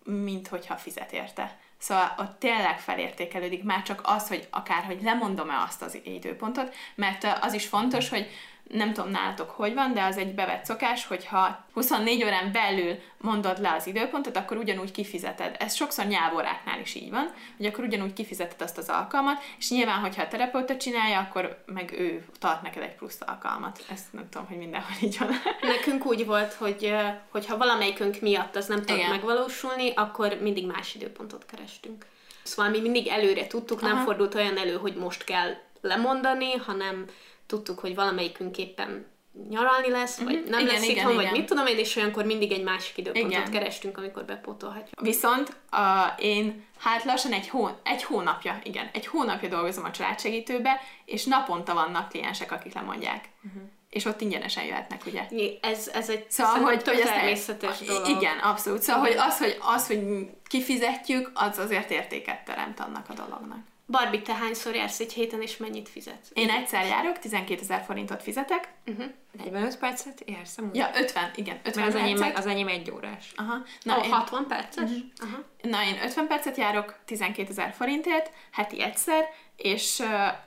mint hogyha fizet érte. Szóval ott tényleg felértékelődik már csak az, hogy akár, hogy lemondom-e azt az időpontot, mert az is fontos, hogy nem tudom nálatok hogy van, de az egy bevett szokás, hogyha 24 órán belül mondod le az időpontot, akkor ugyanúgy kifizeted. Ez sokszor nyelvoráknál is így van, hogy akkor ugyanúgy kifizeted azt az alkalmat, és nyilván, hogyha a terapeuta csinálja, akkor meg ő tart neked egy plusz alkalmat. Ezt nem tudom, hogy mindenhol így van. (laughs) Nekünk úgy volt, hogy hogyha valamelyikünk miatt az nem tud megvalósulni, akkor mindig más időpontot kerestünk. Szóval mi mindig előre tudtuk, nem Aha. fordult olyan elő, hogy most kell lemondani, hanem tudtuk, hogy valamelyikünk éppen nyaralni lesz, vagy uh-huh. nem igen, lesz igen, itthon, igen. vagy mit tudom én, és olyankor mindig egy másik időpontot igen. kerestünk, amikor bepótolhatjuk. Viszont uh, én hát lassan egy, hó, egy hónapja, igen, egy hónapja dolgozom a családsegítőbe, és naponta vannak kliensek, akik lemondják. Uh-huh. És ott ingyenesen jöhetnek, ugye? Ez, ez egy szóval, hogy, hogy természetes dolog. Igen, abszolút. Szóval, igen. hogy az, hogy, az, hogy kifizetjük, az azért értéket teremt annak a dolognak. Barbie, te hányszor jársz egy héten, és mennyit fizetsz? Én egyszer járok, 12 ezer forintot fizetek. Uh-huh. 45 percet jársz? Ja, 50, igen. 50 Mert az enyém, az enyém egy órás. Aha. Na, oh, én... 60 perces? Uh-huh. Aha. Na, én 50 percet járok 12 ezer forintért, heti egyszer, és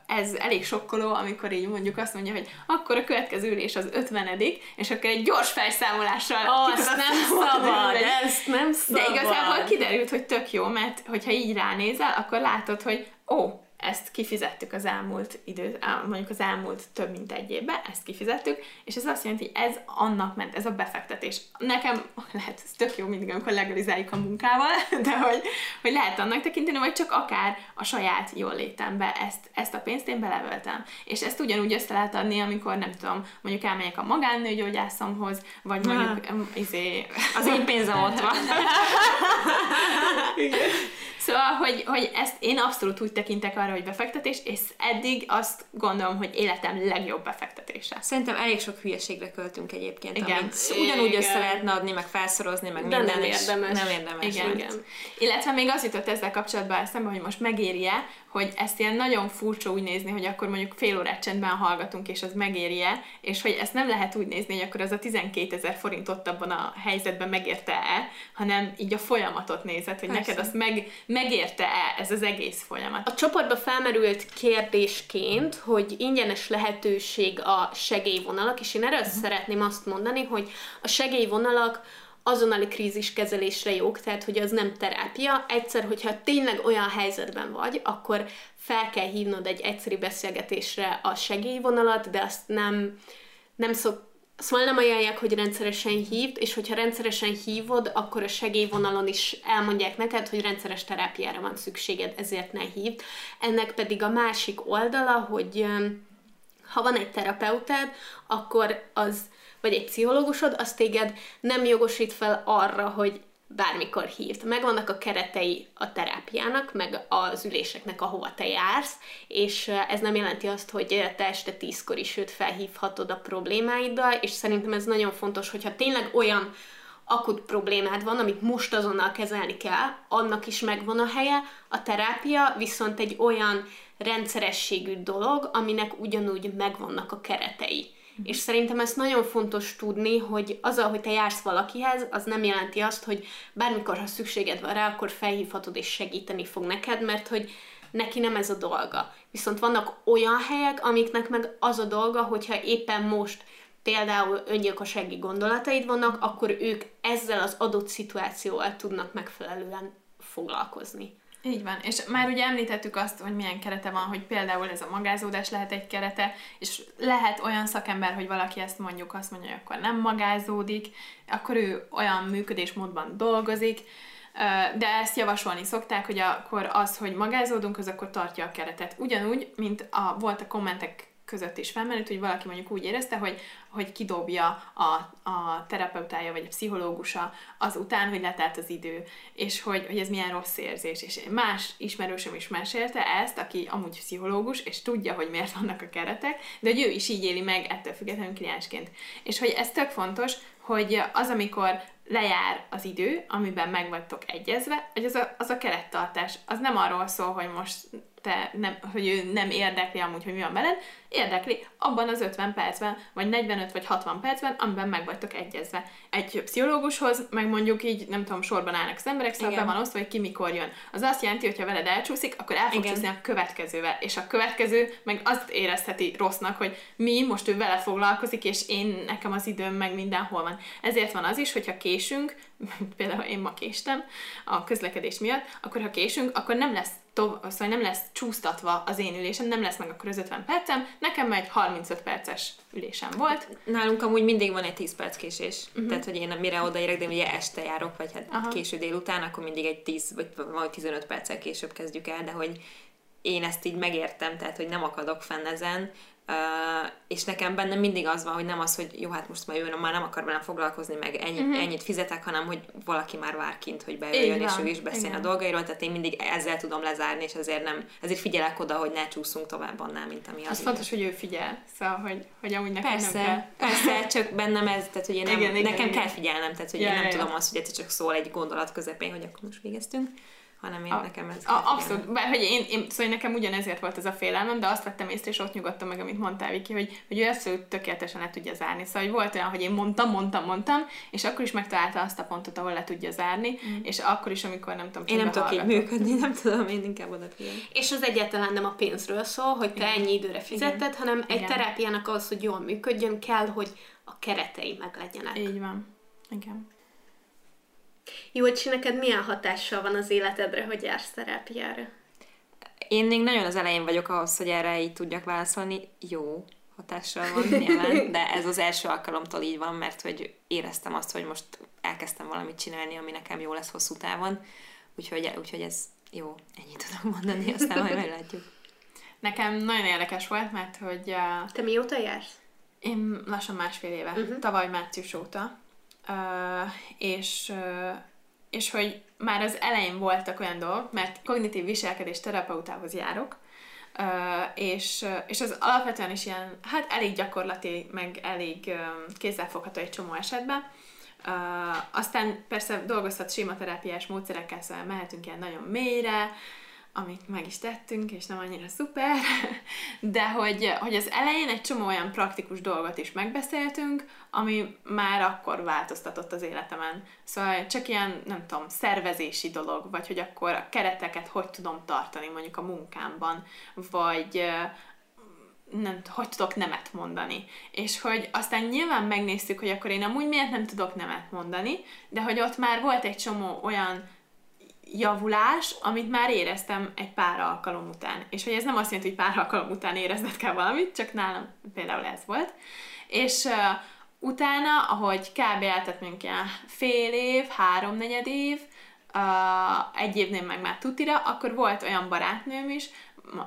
ez elég sokkoló, amikor így mondjuk azt mondja, hogy akkor a következő ülés az 50 és akkor egy gyors felszámolással azt nem szabad, ezt nem szabad. De igazából kiderült, hogy tök jó, mert hogyha így ránézel, akkor látod, hogy ó, ezt kifizettük az elmúlt idő, mondjuk az elmúlt több mint egy évben, ezt kifizettük, és ez azt jelenti, hogy ez annak ment, ez a befektetés. Nekem (laughs) lehet, ez tök jó mindig, amikor legalizáljuk a munkával, (laughs) de hogy, hogy lehet annak tekinteni, vagy csak akár a saját jól létembe ezt, ezt a pénzt én belevöltem. És ezt ugyanúgy össze lehet adni, amikor nem tudom, mondjuk elmegyek a magánnőgyógyászomhoz, vagy mondjuk izé, Az én pénzem ott van. (laughs) Szóval, hogy, hogy ezt én abszolút úgy tekintek arra, hogy befektetés, és eddig azt gondolom, hogy életem legjobb befektetése. Szerintem elég sok hülyeségre költünk egyébként, Igen. amit ugyanúgy Igen. össze lehetne adni, meg felszorozni, meg De minden, nem érdemes. nem érdemes. Igen. Igen. Illetve még az jutott ezzel kapcsolatban eszembe, hogy most megéri-e, hogy ezt ilyen nagyon furcsa úgy nézni, hogy akkor mondjuk fél órát csendben hallgatunk, és az megéri-e, és hogy ezt nem lehet úgy nézni, hogy akkor az a 12 ezer forint ott abban a helyzetben megérte-e, hanem így a folyamatot nézed, hogy Persze. neked azt meg, megérte-e ez az egész folyamat. A csoportba felmerült kérdésként, hogy ingyenes lehetőség a segélyvonalak, és én erről uh-huh. szeretném azt mondani, hogy a segélyvonalak azonnali kríziskezelésre jók, tehát hogy az nem terápia. Egyszer, hogyha tényleg olyan helyzetben vagy, akkor fel kell hívnod egy egyszerű beszélgetésre a segélyvonalat, de azt nem, nem szok, Szóval nem ajánlják, hogy rendszeresen hívd, és hogyha rendszeresen hívod, akkor a segélyvonalon is elmondják neked, hogy rendszeres terápiára van szükséged, ezért ne hívd. Ennek pedig a másik oldala, hogy ha van egy terapeutád, akkor az, vagy egy pszichológusod, az téged nem jogosít fel arra, hogy bármikor hívt. Megvannak a keretei a terápiának, meg az üléseknek, ahova te jársz, és ez nem jelenti azt, hogy te este tízkor is őt felhívhatod a problémáiddal, és szerintem ez nagyon fontos, hogyha tényleg olyan akut problémád van, amit most azonnal kezelni kell, annak is megvan a helye. A terápia viszont egy olyan rendszerességű dolog, aminek ugyanúgy megvannak a keretei. És szerintem ezt nagyon fontos tudni, hogy azzal, hogy te jársz valakihez, az nem jelenti azt, hogy bármikor, ha szükséged van rá, akkor felhívhatod és segíteni fog neked, mert hogy neki nem ez a dolga. Viszont vannak olyan helyek, amiknek meg az a dolga, hogyha éppen most például öngyilkossági gondolataid vannak, akkor ők ezzel az adott szituációval tudnak megfelelően foglalkozni. Így van, és már ugye említettük azt, hogy milyen kerete van, hogy például ez a magázódás lehet egy kerete, és lehet olyan szakember, hogy valaki ezt mondjuk azt mondja, hogy akkor nem magázódik, akkor ő olyan működésmódban dolgozik, de ezt javasolni szokták, hogy akkor az, hogy magázódunk, az akkor tartja a keretet. Ugyanúgy, mint a, volt a kommentek között is felmerült, hogy valaki mondjuk úgy érezte, hogy, hogy kidobja a, a terapeutája vagy a pszichológusa azután, hogy letelt az idő, és hogy, hogy ez milyen rossz érzés. És más ismerősöm is mesélte ezt, aki amúgy pszichológus, és tudja, hogy miért vannak a keretek, de hogy ő is így éli meg ettől függetlenül kliensként. És hogy ez tök fontos, hogy az, amikor lejár az idő, amiben meg vagytok egyezve, hogy az a, az a kerettartás, az nem arról szól, hogy most te nem, hogy ő nem érdekli amúgy, hogy mi van veled, érdekli abban az 50 percben, vagy 45 vagy 60 percben, amiben meg vagytok egyezve. Egy pszichológushoz, meg mondjuk így, nem tudom, sorban állnak az emberek, szóval be van osztva, hogy ki mikor jön. Az azt jelenti, hogy ha veled elcsúszik, akkor el fog csúszni a következővel. És a következő meg azt érezheti rossznak, hogy mi, most ő vele foglalkozik, és én, nekem az időm meg mindenhol van. Ezért van az is, hogyha késünk, (laughs) például én ma késtem a közlekedés miatt, akkor ha késünk, akkor nem lesz tov- szóval nem lesz csúsztatva az én ülésem, nem lesz meg akkor az 50 percem, nekem egy 35 perces ülésem volt. Nálunk amúgy mindig van egy 10 perc késés. Uh-huh. Tehát, hogy én mire odaérek, de ugye este járok, vagy hát Aha. Késő délután, akkor mindig egy 10 vagy vagy 15 perccel később kezdjük el, de hogy én ezt így megértem, tehát, hogy nem akadok fenn ezen, Uh, és nekem benne mindig az van, hogy nem az, hogy jó, hát most már ő már nem akar velem foglalkozni, meg ennyi, uh-huh. ennyit fizetek, hanem hogy valaki már vár kint, hogy bejöjjön, és ő is beszél a dolgairól, tehát én mindig ezzel tudom lezárni, és ezért nem, ezért figyelek oda, hogy ne csúszunk tovább annál, mint ami az Az fontos, hogy ő figyel, szóval, hogy, hogy amúgy nekem nem kell. Persze, persze, (laughs) csak bennem ez, tehát hogy én nem, Igen, nekem igen. kell figyelnem, tehát hogy Ja, én nem ja, ja. tudom azt, hogy egyszer csak szól egy gondolat közepén, hogy akkor most végeztünk, hanem én A- nekem ez A, abszolút, bár hogy én, én, szóval nekem ugyanezért volt ez a félelmem, de azt vettem észre, és ott nyugodtam meg, amit mondtál, Viki, hogy, hogy ő abszolút tökéletesen le tudja zárni. Szóval hogy volt olyan, hogy én mondtam, mondtam, mondtam, és akkor is megtalálta azt a pontot, ahol le tudja zárni, mm. és akkor is, amikor nem tudom, Én nem tudok így működni, nem tudom, én inkább odafigyelek. És az egyáltalán nem a pénzről szól, hogy te ennyi időre fizetted, hanem egy Igen. terápiának az, hogy jól működjön, kell, hogy a keretei meg legyenek. Így van. Igen. Jó, hogy neked milyen hatással van az életedre, hogy jársz terápiára? Én még nagyon az elején vagyok ahhoz, hogy erre így tudjak válaszolni. Jó, hatással van nyilván, (laughs) de ez az első alkalomtól így van, mert hogy éreztem azt, hogy most elkezdtem valamit csinálni, ami nekem jó lesz hosszú távon, úgyhogy, úgyhogy ez jó, ennyit tudom mondani, aztán majd meglátjuk. Nekem nagyon érdekes volt, mert hogy... Uh, Te mióta jársz? Én lassan másfél éve, uh-huh. tavaly március óta, és, és hogy már az elején voltak olyan dolgok, mert kognitív viselkedés terapeutához járok, uh, és, és az alapvetően is ilyen, hát elég gyakorlati, meg elég uh, kézzelfogható egy csomó esetben, aztán persze dolgozhat sématerápiás módszerekkel, szóval mehetünk ilyen nagyon mélyre, amit meg is tettünk, és nem annyira szuper, (laughs) de hogy, hogy az elején egy csomó olyan praktikus dolgot is megbeszéltünk, ami már akkor változtatott az életemen. Szóval csak ilyen, nem tudom, szervezési dolog, vagy hogy akkor a kereteket hogy tudom tartani mondjuk a munkámban, vagy nem, hogy tudok nemet mondani. És hogy aztán nyilván megnéztük, hogy akkor én amúgy miért nem tudok nemet mondani, de hogy ott már volt egy csomó olyan javulás, amit már éreztem egy pár alkalom után. És hogy ez nem azt jelenti, hogy pár alkalom után érezned kell valamit, csak nálam például ez volt. És uh, utána, ahogy kb. eltett mondjuk ilyen fél év, háromnegyed év, uh, egy évnél meg már tutira, akkor volt olyan barátnőm is,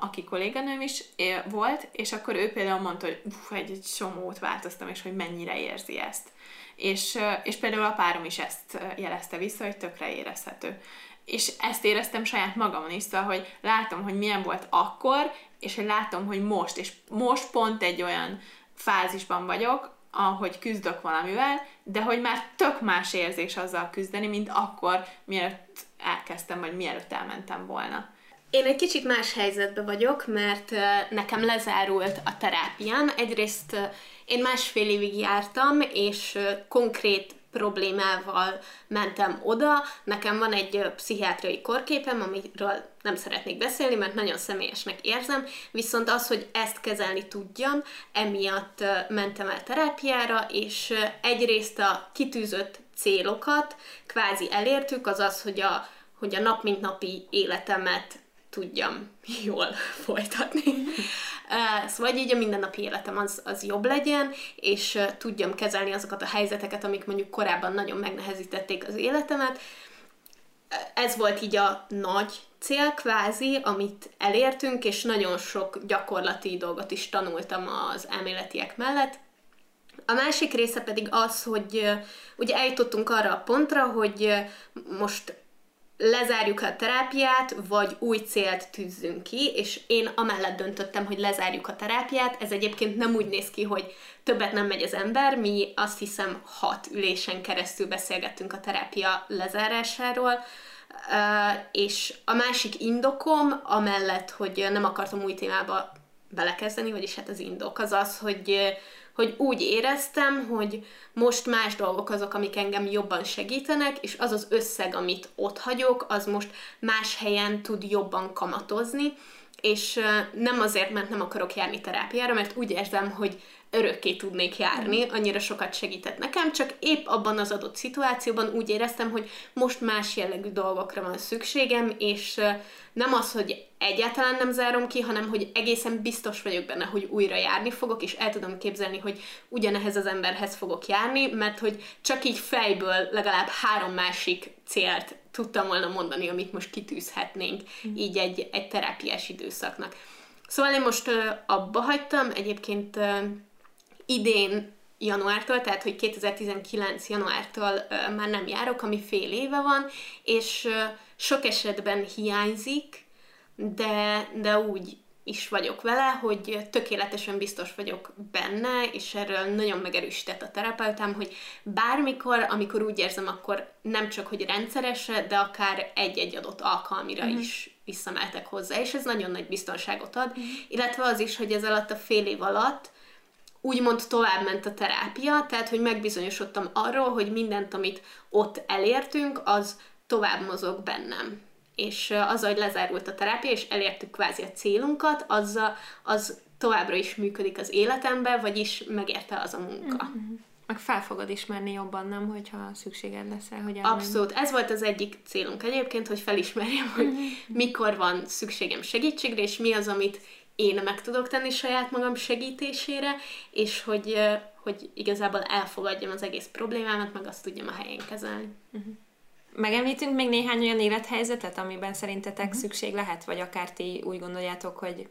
aki kolléganőm is volt, és akkor ő például mondta, hogy uff, egy, egy csomót változtam, és hogy mennyire érzi ezt. És, és például a párom is ezt jelezte vissza, hogy tökre érezhető és ezt éreztem saját magamon is, szóval, hogy látom, hogy milyen volt akkor, és hogy látom, hogy most, és most pont egy olyan fázisban vagyok, ahogy küzdök valamivel, de hogy már tök más érzés azzal küzdeni, mint akkor, mielőtt elkezdtem, vagy mielőtt elmentem volna. Én egy kicsit más helyzetben vagyok, mert nekem lezárult a terápiám. Egyrészt én másfél évig jártam, és konkrét problémával mentem oda. Mentem van egy pszichiátriai korképem, amiről nem szeretnék beszélni, mert nagyon személyesnek érzem, viszont az, hogy ezt kezelni tudjam, emiatt mentem el terápiára, és egyrészt a kitűzött célokat kvázi elértük, az az, hogy a, hogy a nap mint napi életemet tudjam (laughs) jól folytatni. Szóval így a mindennapi életem az, az jobb legyen, és tudjam kezelni azokat a helyzeteket, amik mondjuk korábban nagyon megnehezítették az életemet. Ez volt így a nagy cél kvázi, amit elértünk, és nagyon sok gyakorlati dolgot is tanultam az elméletiek mellett. A másik része pedig az, hogy ugye eljutottunk arra a pontra, hogy most lezárjuk a terápiát, vagy új célt tűzzünk ki, és én amellett döntöttem, hogy lezárjuk a terápiát. Ez egyébként nem úgy néz ki, hogy többet nem megy az ember, mi azt hiszem hat ülésen keresztül beszélgettünk a terápia lezárásáról, és a másik indokom, amellett, hogy nem akartam új témába belekezdeni, vagyis hát az indok az az, hogy hogy úgy éreztem, hogy most más dolgok azok, amik engem jobban segítenek, és az az összeg, amit ott hagyok, az most más helyen tud jobban kamatozni, és nem azért, mert nem akarok járni terápiára, mert úgy érzem, hogy örökké tudnék járni, annyira sokat segített nekem, csak épp abban az adott szituációban úgy éreztem, hogy most más jellegű dolgokra van szükségem, és nem az, hogy egyáltalán nem zárom ki, hanem hogy egészen biztos vagyok benne, hogy újra járni fogok, és el tudom képzelni, hogy ugyanehez az emberhez fogok járni, mert hogy csak így fejből legalább három másik célt tudtam volna mondani, amit most kitűzhetnénk mm. így egy, egy terápiás időszaknak. Szóval én most abba hagytam, egyébként idén januártól, tehát hogy 2019 januártól uh, már nem járok, ami fél éve van, és uh, sok esetben hiányzik, de, de úgy is vagyok vele, hogy tökéletesen biztos vagyok benne, és erről nagyon megerősített a terapeutám, hogy bármikor, amikor úgy érzem, akkor nem csak, hogy rendszeresre, de akár egy-egy adott alkalmira mm. is visszameltek hozzá, és ez nagyon nagy biztonságot ad, mm. illetve az is, hogy ez alatt a fél év alatt úgymond tovább ment a terápia, tehát hogy megbizonyosodtam arról, hogy mindent, amit ott elértünk, az tovább mozog bennem. És az, hogy lezárult a terápia, és elértük kvázi a célunkat, az, az továbbra is működik az életemben, vagyis megérte az a munka. Mm-hmm. Meg fel fogod ismerni jobban, nem, hogyha szükséged lesz rá, hogy elmenj. Abszolút. Ez volt az egyik célunk egyébként, hogy felismerjem, hogy mikor van szükségem segítségre, és mi az, amit én meg tudok tenni saját magam segítésére, és hogy, hogy igazából elfogadjam az egész problémámat, meg azt tudjam a helyén kezelni. Megemlítünk még néhány olyan élethelyzetet, amiben szerintetek uh-huh. szükség lehet, vagy akár ti úgy gondoljátok, hogy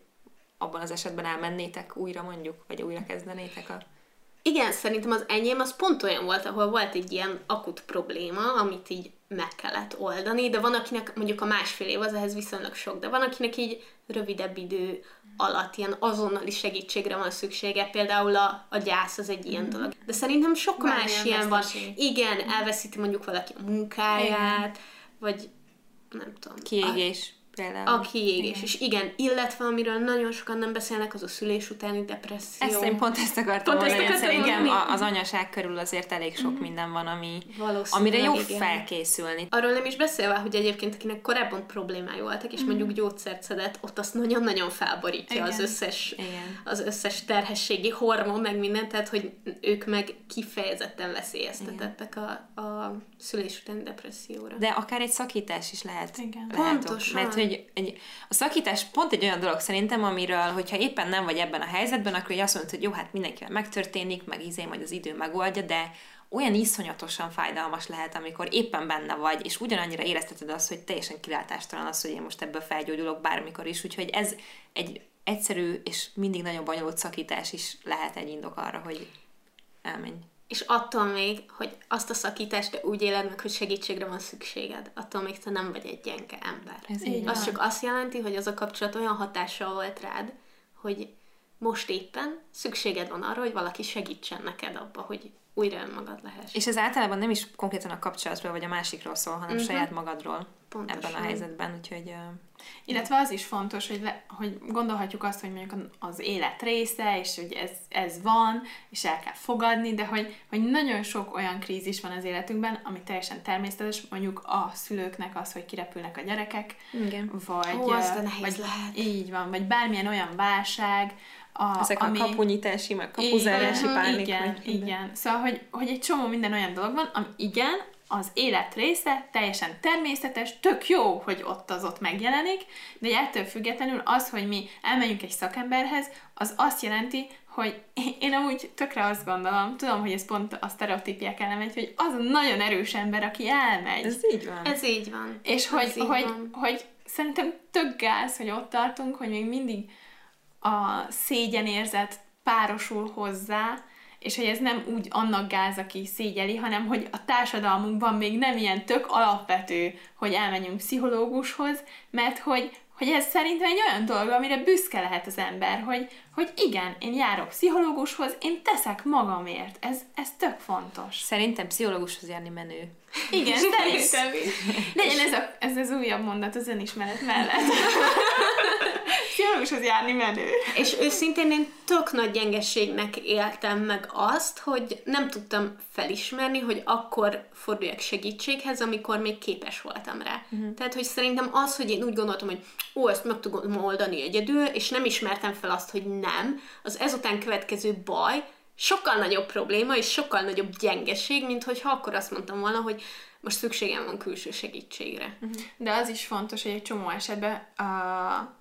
abban az esetben elmennétek újra mondjuk, vagy újra kezdenétek a... Igen, szerintem az enyém az pont olyan volt, ahol volt egy ilyen akut probléma, amit így meg kellett oldani, de van akinek mondjuk a másfél év az ehhez viszonylag sok, de van akinek így rövidebb idő alatt ilyen azonnali segítségre van szüksége, például a, a gyász az egy ilyen dolog. De szerintem sok Bármilyen más ilyen van. Igen, elveszíti mondjuk valaki a munkáját, vagy nem tudom. Kiégés például. A, kiégés. És igen, illetve amiről nagyon sokan nem beszélnek, az a szülés utáni depresszió. Ezt én pont ezt akartam Pont ezt mondani, hogy akartam szerintem mondani. az anyaság körül azért elég sok minden van, ami, amire jó igen. felkészülni. Arról nem is beszélve, hogy egyébként akinek korábban problémái voltak, és mondjuk gyógyszert szedett, ott azt nagyon-nagyon felborítja Igen. az összes, Igen. az összes terhességi hormon, meg minden, tehát hogy ők meg kifejezetten veszélyeztetettek a, a szülés utáni depresszióra. De akár egy szakítás is lehet. Igen. Lehetok. Pontosan. Mert hogy egy, a szakítás pont egy olyan dolog szerintem, amiről, hogyha éppen nem vagy ebben a helyzetben, akkor így azt mondod, hogy jó, hát mindenkivel megtörténik, meg izé majd az idő megoldja, de olyan iszonyatosan fájdalmas lehet, amikor éppen benne vagy, és ugyanannyira érezteted azt, hogy teljesen kilátástalan az, hogy én most ebből felgyógyulok bármikor is, úgyhogy ez egy egyszerű és mindig nagyon bonyolult szakítás is lehet egy indok arra, hogy elmenj. És attól még, hogy azt a szakítást te úgy éled meg, hogy segítségre van szükséged, attól még te nem vagy egy gyenge ember. Ez így így van. Az csak azt jelenti, hogy az a kapcsolat olyan hatással volt rád, hogy most éppen szükséged van arra, hogy valaki segítsen neked abba, hogy újra önmagad lehess. És ez általában nem is konkrétan a kapcsolatról vagy a másikról szól, hanem uh-huh. saját magadról Pontosan. ebben a helyzetben, úgyhogy uh, Illetve az is fontos, hogy, le, hogy gondolhatjuk azt, hogy mondjuk az élet része, és hogy ez, ez van, és el kell fogadni, de hogy, hogy nagyon sok olyan krízis van az életünkben, ami teljesen természetes, mondjuk a szülőknek az, hogy kirepülnek a gyerekek, Igen. vagy, Ó, az de nehéz vagy lehet. Így van, vagy bármilyen olyan válság, a, ezek ami... a kapunyitási, meg kapuzárási Igen, pánik. Igen, igen. Szóval, hogy, hogy egy csomó minden olyan dolog van, ami igen, az élet része, teljesen természetes, tök jó, hogy ott az ott megjelenik, de ettől függetlenül az, hogy mi elmenjünk egy szakemberhez, az azt jelenti, hogy én amúgy tökre azt gondolom, tudom, hogy ez pont a sztereotípiák ellen megy, hogy az a nagyon erős ember, aki elmegy. Ez így van. Ez így van. És hogy, Ez így hogy, van. hogy szerintem tök gáz, hogy ott tartunk, hogy még mindig a szégyenérzet párosul hozzá, és hogy ez nem úgy annak gáz, aki szégyeli, hanem hogy a társadalmunkban még nem ilyen tök alapvető, hogy elmenjünk pszichológushoz, mert hogy, hogy ez szerintem egy olyan dolog, amire büszke lehet az ember, hogy, hogy igen, én járok pszichológushoz, én teszek magamért. Ez, ez tök fontos. Szerintem pszichológushoz járni menő. Igen, (laughs) szerintem is. Legyen ez, a, ez az újabb mondat az önismeret mellett. (laughs) Pszichológushoz járni menő. És őszintén én tök nagy gyengeségnek éltem meg azt, hogy nem tudtam felismerni, hogy akkor forduljak segítséghez, amikor még képes voltam rá. Uh-huh. Tehát, hogy szerintem az, hogy én úgy gondoltam, hogy ó, ezt meg tudom oldani egyedül, és nem ismertem fel azt, hogy nem, az ezután következő baj sokkal nagyobb probléma, és sokkal nagyobb gyengeség, mint hogyha akkor azt mondtam volna, hogy most szükségem van külső segítségre. Uh-huh. De az is fontos, hogy egy csomó esetben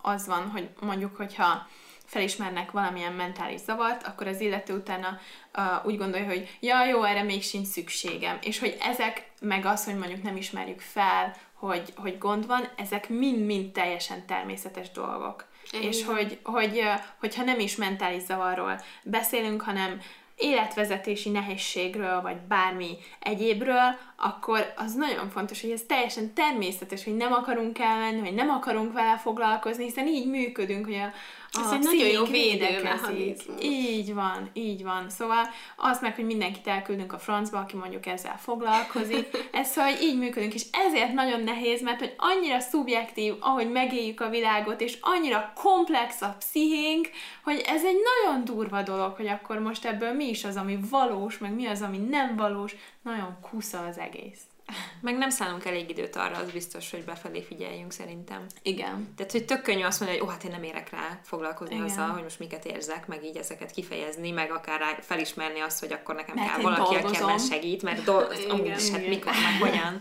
az van, hogy mondjuk, hogyha felismernek valamilyen mentális zavart, akkor az illető utána uh, úgy gondolja, hogy ja, jó, erre még sincs szükségem. És hogy ezek, meg az, hogy mondjuk nem ismerjük fel, hogy, hogy gond van, ezek mind-mind teljesen természetes dolgok. Igen. És hogy, hogy, hogyha nem is mentális zavarról beszélünk, hanem életvezetési nehézségről, vagy bármi egyébről, akkor az nagyon fontos, hogy ez teljesen természetes, hogy nem akarunk elmenni, vagy nem akarunk vele foglalkozni, hiszen így működünk, hogy a Ez egy nagyon jó védőmechanizmus. Így van, így van. Szóval az meg, hogy mindenkit elküldünk a francba, aki mondjuk ezzel foglalkozik, (laughs) ez szóval így működünk, és ezért nagyon nehéz, mert hogy annyira szubjektív, ahogy megéljük a világot, és annyira komplex a pszichénk, hogy ez egy nagyon durva dolog, hogy akkor most ebből mi is az, ami valós, meg mi az, ami nem valós, nagyon kusza az egész. Meg nem szállunk elég időt arra, az biztos, hogy befelé figyeljünk szerintem. Igen. Tehát, hogy tök könnyű azt mondani, hogy ó, hát én nem érek rá foglalkozni Igen. azzal, hogy most miket érzek, meg így ezeket kifejezni, meg akár felismerni azt, hogy akkor nekem Mert kell valaki, aki dolgozom. ebben segít, mert dolgoz, (laughs) Igen, is, hát igen. mikor, meg hogyan.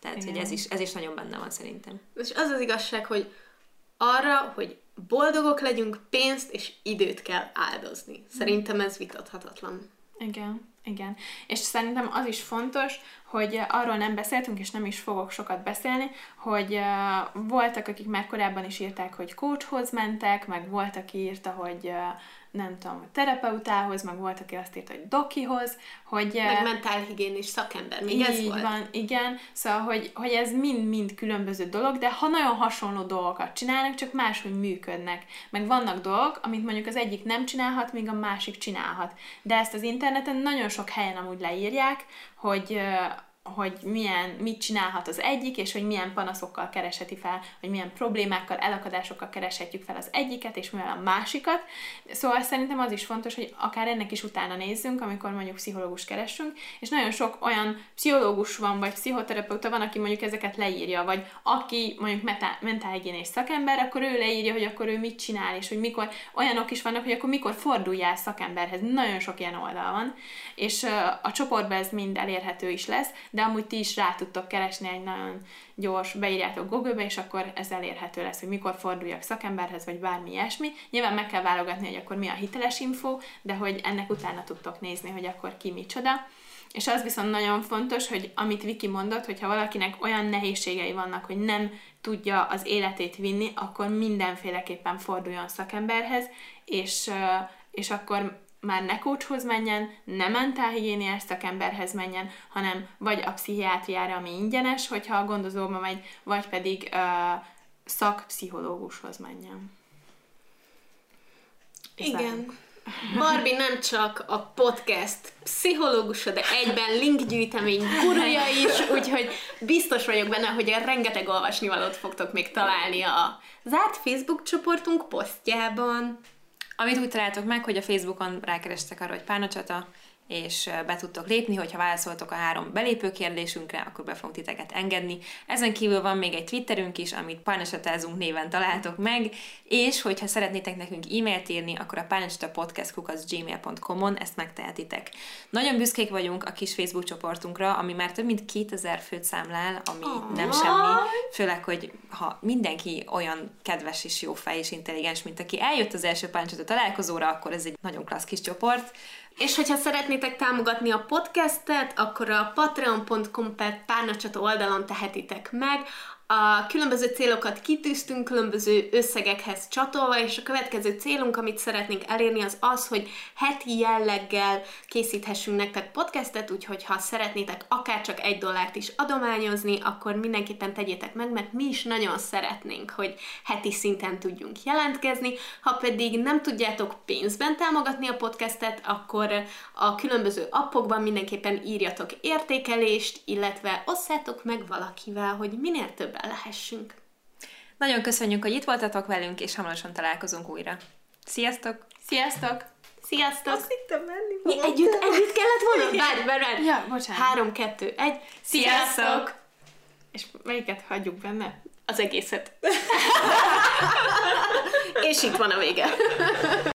Tehát, hogy Igen. ez is, ez is nagyon benne van szerintem. És az az igazság, hogy arra, hogy boldogok legyünk, pénzt és időt kell áldozni. Szerintem ez vitathatatlan. Igen, igen. És szerintem az is fontos, hogy arról nem beszéltünk, és nem is fogok sokat beszélni, hogy uh, voltak, akik már korábban is írták, hogy coachhoz mentek, meg volt, aki írta, hogy uh, nem tudom, terapeutához, meg volt, aki azt írta, hogy dokihoz, hogy... Meg mentálhigiénis szakember, még ez így volt. van, igen. Szóval, hogy, hogy ez mind-mind különböző dolog, de ha nagyon hasonló dolgokat csinálnak, csak máshogy működnek. Meg vannak dolgok, amit mondjuk az egyik nem csinálhat, míg a másik csinálhat. De ezt az interneten nagyon sok helyen amúgy leírják, hogy ö, hogy milyen, mit csinálhat az egyik, és hogy milyen panaszokkal keresheti fel, hogy milyen problémákkal, elakadásokkal kereshetjük fel az egyiket, és mivel a másikat. Szóval szerintem az is fontos, hogy akár ennek is utána nézzünk, amikor mondjuk pszichológus keresünk, és nagyon sok olyan pszichológus van, vagy pszichoterapeuta van, aki mondjuk ezeket leírja, vagy aki mondjuk mentálhigiénés szakember, akkor ő leírja, hogy akkor ő mit csinál, és hogy mikor, olyanok is vannak, hogy akkor mikor forduljál szakemberhez. Nagyon sok ilyen oldal van, és a csoportban ez mind elérhető is lesz, de amúgy ti is rá tudtok keresni egy nagyon gyors, beírjátok Google-be, és akkor ez elérhető lesz, hogy mikor forduljak szakemberhez, vagy bármi ilyesmi. Nyilván meg kell válogatni, hogy akkor mi a hiteles info, de hogy ennek utána tudtok nézni, hogy akkor ki micsoda. És az viszont nagyon fontos, hogy amit Viki mondott, hogyha valakinek olyan nehézségei vannak, hogy nem tudja az életét vinni, akkor mindenféleképpen forduljon szakemberhez, és, és akkor már ne coachhoz menjen, ne mentálhigiéniás szakemberhez menjen, hanem vagy a pszichiátriára, ami ingyenes, hogyha a gondozóba megy, vagy pedig ö, szakpszichológushoz menjen. Igen. Barbie nem csak a podcast pszichológusa, de egyben linkgyűjtemény gurúja is, úgyhogy biztos vagyok benne, hogy rengeteg olvasnivalót fogtok még találni a zárt Facebook csoportunk posztjában. Amit úgy találtok meg, hogy a Facebookon rákerestek arra, hogy párnacsata, és be tudtok lépni, hogyha válaszoltok a három belépő kérdésünkre, akkor be fogunk titeket engedni. Ezen kívül van még egy Twitterünk is, amit párnacsatázunk néven találtok meg, és hogyha szeretnétek nekünk e-mailt írni, akkor a párnacsatapodcast.gmail.com-on ezt megtehetitek. Nagyon büszkék vagyunk a kis Facebook csoportunkra, ami már több mint 2000 főt számlál, ami nem semmi, főleg, hogy ha mindenki olyan kedves és jó fej és intelligens, mint aki eljött az első párnacsata találkozóra, akkor ez egy nagyon klassz kis csoport. És hogyha szeretnétek támogatni a podcastet, akkor a patreon.com per párnacsata oldalon tehetitek meg. A különböző célokat kitűztünk különböző összegekhez csatolva, és a következő célunk, amit szeretnénk elérni, az az, hogy heti jelleggel készíthessünk nektek podcastet, úgyhogy ha szeretnétek akár csak egy dollárt is adományozni, akkor mindenképpen tegyétek meg, mert mi is nagyon szeretnénk, hogy heti szinten tudjunk jelentkezni. Ha pedig nem tudjátok pénzben támogatni a podcastet, akkor a különböző appokban mindenképpen írjatok értékelést, illetve osszátok meg valakivel, hogy minél többen lehessünk. Nagyon köszönjük, hogy itt voltatok velünk, és hamarosan találkozunk újra. Sziasztok! Sziasztok! Sziasztok! hittem menni Mi együtt, együtt kellett volna? Várj, várj, várj! Ja, bocsánat. Három, kettő, egy. Sziasztok! És melyiket hagyjuk benne? Az egészet. (laughs) És itt van a vége.